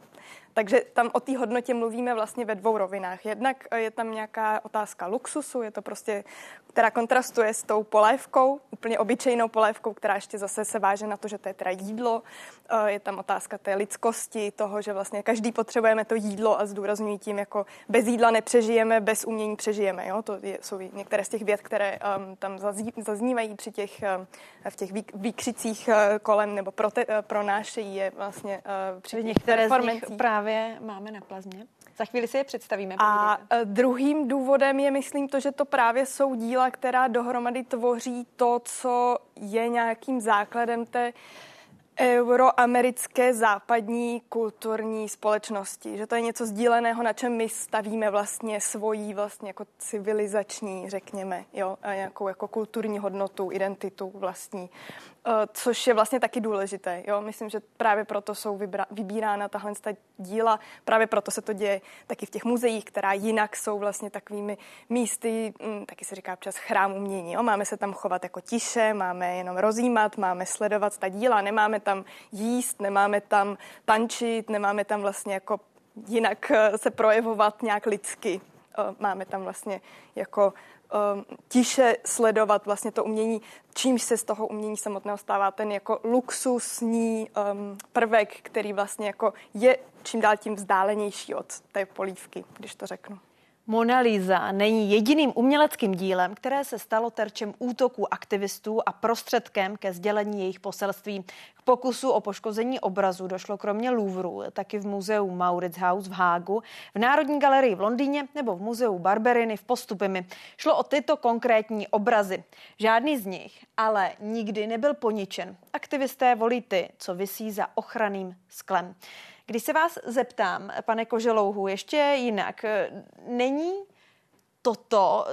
Takže tam o té hodnotě mluvíme vlastně ve dvou rovinách. Jednak eh, je tam nějaká otázka luxusu, je to prostě, která kontrastuje s tou polévkou, úplně obyčejnou polévkou, která ještě zase se váže na to, že to je teda jídlo. Eh, je tam otázka té lidskosti, toho, že vlastně každý potřebujeme to jídlo a zdůrazňují tím, jako bez jídla nepřežijeme, bez umění přežijeme. Jo? To je, jsou některé z těch věd, které um, tam zaznívají při těch, um, v těch výkřicích uh, kolem nebo prote, uh, pronášejí je vlastně uh, při některé z nich právě máme na plazmě. Za chvíli si je představíme. A uh, druhým důvodem je, myslím, to, že to právě jsou díla, která dohromady tvoří to, co je nějakým základem té euroamerické západní kulturní společnosti. Že to je něco sdíleného, na čem my stavíme vlastně svoji vlastně jako civilizační, řekněme, jo, a nějakou jako kulturní hodnotu, identitu vlastní. Eh, což je vlastně taky důležité. Jo? Myslím, že právě proto jsou vybra- vybírána tahle díla, právě proto se to děje taky v těch muzeích, která jinak jsou vlastně takovými místy, hm, taky se říká občas chrám umění. Jo? Máme se tam chovat jako tiše, máme jenom rozjímat, máme sledovat ta díla, nemáme tam jíst, nemáme tam tančit, nemáme tam vlastně jako jinak eh, se projevovat nějak lidsky. Máme tam vlastně jako um, tiše sledovat vlastně to umění, čímž se z toho umění samotného stává ten jako luxusní um, prvek, který vlastně jako je čím dál tím vzdálenější od té polívky, když to řeknu. Mona Lisa není jediným uměleckým dílem, které se stalo terčem útoků aktivistů a prostředkem ke sdělení jejich poselství. K pokusu o poškození obrazu došlo kromě Louvru taky v muzeu Mauritshuis v Hágu, v Národní galerii v Londýně nebo v muzeu Barberiny v Postupimi. Šlo o tyto konkrétní obrazy. Žádný z nich ale nikdy nebyl poničen. Aktivisté volí ty, co visí za ochranným sklem. Když se vás zeptám, pane Koželouhu, ještě jinak, není toto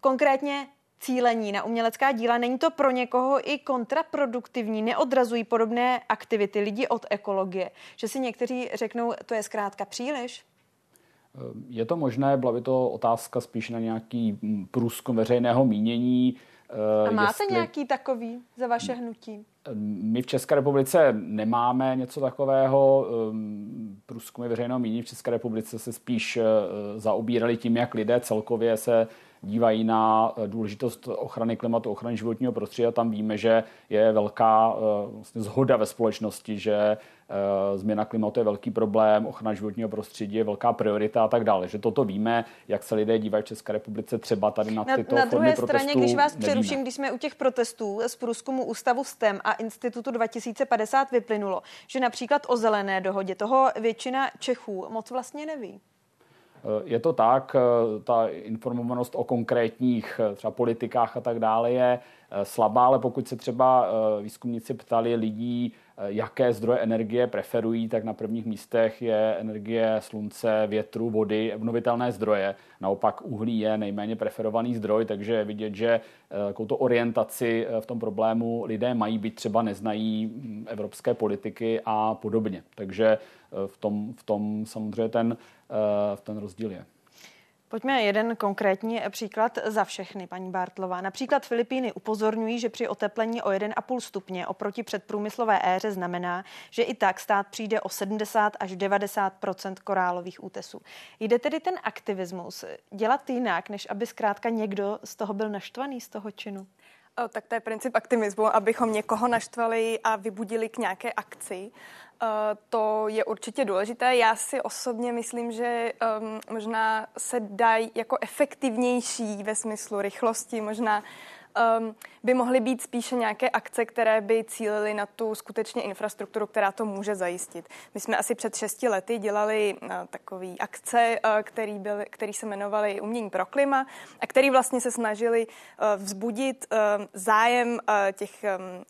konkrétně cílení na umělecká díla, není to pro někoho i kontraproduktivní, neodrazují podobné aktivity lidi od ekologie, že si někteří řeknou, to je zkrátka příliš? Je to možné, byla by to otázka spíš na nějaký průzkum veřejného mínění. A máte jestli... nějaký takový za vaše hnutí? My v České republice nemáme něco takového. Ehm, průzkumy veřejného mínění v České republice se spíš eh, zaobírali tím, jak lidé celkově se dívají na eh, důležitost ochrany klimatu, ochrany životního prostředí a tam víme, že je velká eh, vlastně zhoda ve společnosti, že Eh, změna klimatu je velký problém, ochrana životního prostředí je velká priorita a tak dále. Že toto víme, jak se lidé dívají v České republice třeba tady na, na tyto Na druhé straně, protestů, když vás nevíme. přeruším, když jsme u těch protestů z průzkumu Ústavu STEM a Institutu 2050 vyplynulo, že například o zelené dohodě toho většina Čechů moc vlastně neví. Eh, je to tak, eh, ta informovanost o konkrétních třeba politikách a tak dále je slabá, ale pokud se třeba výzkumníci ptali lidí jaké zdroje energie preferují, tak na prvních místech je energie slunce, větru, vody, obnovitelné zdroje. Naopak uhlí je nejméně preferovaný zdroj, takže je vidět, že takovou to orientaci v tom problému lidé mají, být třeba neznají mm, evropské politiky a podobně. Takže v tom, v tom samozřejmě ten, v ten rozdíl je. Pojďme jeden konkrétní příklad za všechny, paní Bartlová. Například Filipíny upozorňují, že při oteplení o 1,5 stupně oproti předprůmyslové éře znamená, že i tak stát přijde o 70 až 90% korálových útesů. Jde tedy ten aktivismus dělat jinak, než aby zkrátka někdo z toho byl naštvaný z toho činu? O, tak to je princip aktivismu, abychom někoho naštvali a vybudili k nějaké akci. Eh, to je určitě důležité. Já si osobně myslím, že um, možná se dají jako efektivnější ve smyslu rychlosti, možná um, by mohly být spíše nějaké akce, které by cílily na tu skutečně infrastrukturu, která to může zajistit. My jsme asi před šesti lety dělali uh, takový akce, uh, který, byl, který se jmenovali Umění pro klima a který vlastně se snažili uh, vzbudit uh, zájem uh, těch um,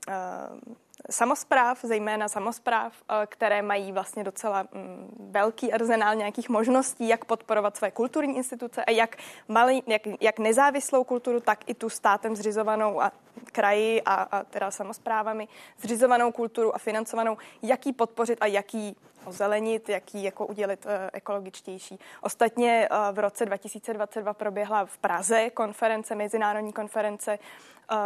uh, samozpráv, zejména samozpráv, eh, které mají vlastně docela mm, velký arzenál nějakých možností, jak podporovat své kulturní instituce a jak, malý, jak, jak nezávislou kulturu, tak i tu státem zřizovanou a kraji a, a teda samozprávami zřizovanou kulturu a financovanou, jaký podpořit a jaký ozelenit, jak ji jako udělit uh, ekologičtější. Ostatně uh, v roce 2022 proběhla v Praze konference, mezinárodní konference uh,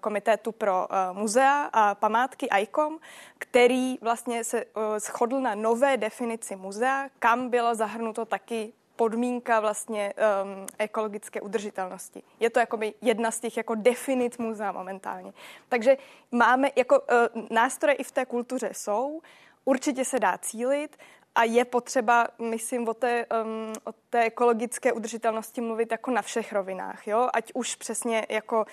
Komitetu pro muzea a památky ICOM, který vlastně se shodl na nové definici muzea, kam bylo zahrnuto taky podmínka vlastně um, ekologické udržitelnosti. Je to jakoby jedna z těch jako definit muzea momentálně. Takže máme jako uh, nástroje i v té kultuře jsou, určitě se dá cílit a je potřeba, myslím, o té, um, o té ekologické udržitelnosti mluvit jako na všech rovinách, jo? ať už přesně jako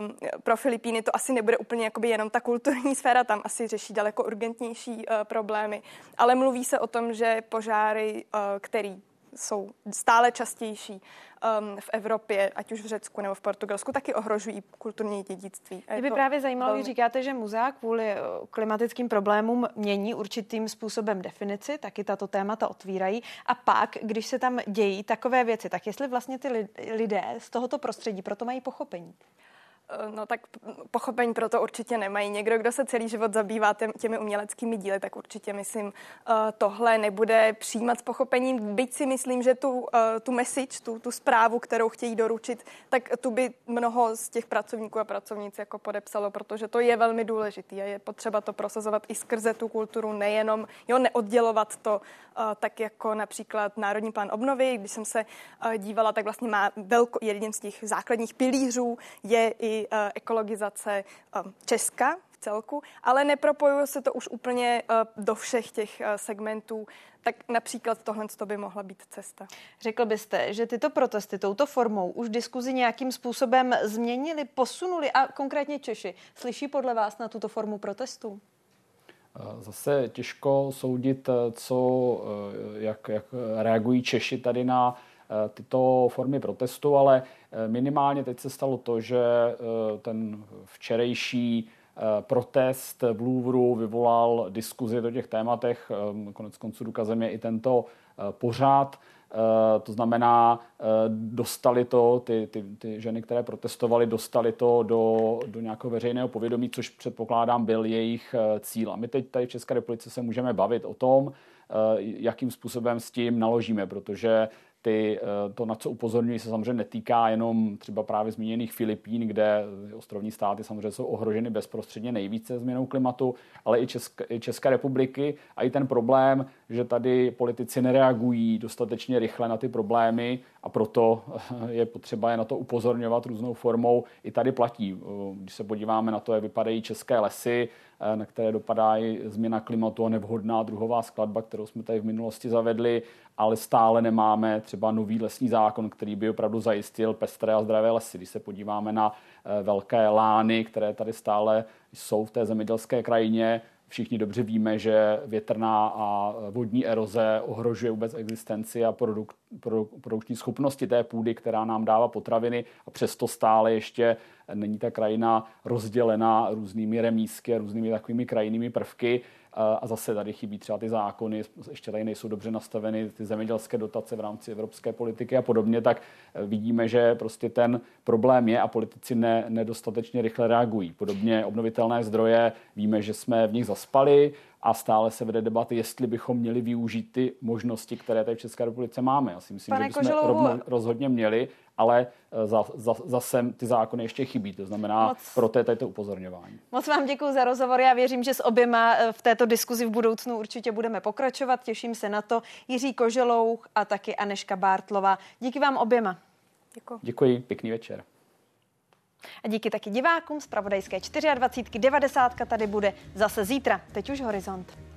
um, pro Filipíny to asi nebude úplně jakoby jenom ta kulturní sféra, tam asi řeší daleko urgentnější uh, problémy, ale mluví se o tom, že požáry, uh, který jsou stále častější um, v Evropě, ať už v Řecku nebo v Portugalsku, taky ohrožují kulturní dědictví. Mě by právě zajímalo, když říkáte, že muzea kvůli uh, klimatickým problémům mění určitým způsobem definici, taky tato témata otvírají. A pak, když se tam dějí takové věci, tak jestli vlastně ty lidé z tohoto prostředí proto mají pochopení? Eh, no tak pochopení pro to určitě nemají. Někdo, kdo se celý život zabývá těmi uměleckými díly, tak určitě myslím, eh, tohle nebude přijímat s pochopením. Byť si myslím, že tu, eh, tu message, tu, tu zprávu, kterou chtějí doručit, tak tu by mnoho z těch pracovníků a pracovnic jako podepsalo, protože to je velmi důležitý a je potřeba to prosazovat i skrze tu kulturu, nejenom jo, neoddělovat to tak jako například Národní plán obnovy. Když jsem se dívala, tak vlastně má velko, jeden z těch základních pilířů je i Eh, ekologizace eh, Česka v celku, ale nepropojuje se to už úplně eh, do všech těch segmentů, tak například tohle by mohla být cesta. Řekl byste, že tyto protesty touto formou už diskuzi nějakým způsobem změnili, posunuli a konkrétně Češi slyší podle vás na tuto formu protestů? Zase těžko soudit, co, jak, jak reagují Češi tady na tyto formy protestu, ale eh, minimálně teď se stalo to, že eh, ten včerejší protest v Louvru vyvolal diskuzi o těch tématech. Konec konců důkazem je i tento pořád. To znamená, dostali to, ty, ty, ty ženy, které protestovaly, dostali to do, do nějakého veřejného povědomí, což předpokládám byl jejich cíl. A my teď tady v České republice se můžeme bavit o tom, jakým způsobem s tím naložíme, protože ty, eh, to, na co upozorňují, se samozřejmě netýká jenom třeba právě zmíněných Filipín, kde ostrovní státy samozřejmě jsou ohroženy bezprostředně nejvíce změnou klimatu, ale i České, i České republiky a i ten problém, že tady politici nereagují dostatečně rychle na ty problémy a proto eh, je potřeba je na to upozorňovat různou formou. I tady platí. Eh, když se podíváme na to, jak vypadají české lesy, na které dopadá i změna klimatu a nevhodná druhová skladba, kterou jsme tady v minulosti zavedli, ale stále nemáme třeba nový lesní zákon, který by opravdu zajistil pestré a zdravé lesy. Když se podíváme na eh, velké lány, které tady stále jsou v té zemědělské krajině, všichni dobře víme, že větrná a vodní eroze ohrožuje vůbec existenci a produkt, produkční schopnosti té půdy, která nám dává potraviny a přesto stále ještě není ta krajina rozdělena různými remísky a různými takovými krajinnými prvky. A zase tady chybí třeba ty zákony, ještě tady nejsou dobře nastaveny ty zemědělské dotace v rámci evropské politiky a podobně, tak eh, vidíme, že prostě ten problém je a politici ne, nedostatečně rychle reagují. Podobně obnovitelné zdroje, víme, že jsme v nich zaspali, a stále se vede debaty, jestli bychom měli využít ty možnosti, které tady v České republice máme. Já si myslím, Pane že bychom Koželovu... rozhodně měli, ale eh, za, za, zase ty zákony ještě chybí. To znamená, Moc... proto je tady to upozorňování. Moc vám děkuji za rozhovor. Já věřím, že s oběma eh, v této diskuzi v budoucnu určitě budeme pokračovat. Těším se na to. Jiří Koželouch a taky Aneška Bártlová. Díky vám oběma. Děkuji. Děkuji, pěkný večer. A díky taky divákům z Pravodajské 24. 90. tady bude zase zítra. Teď už Horizont.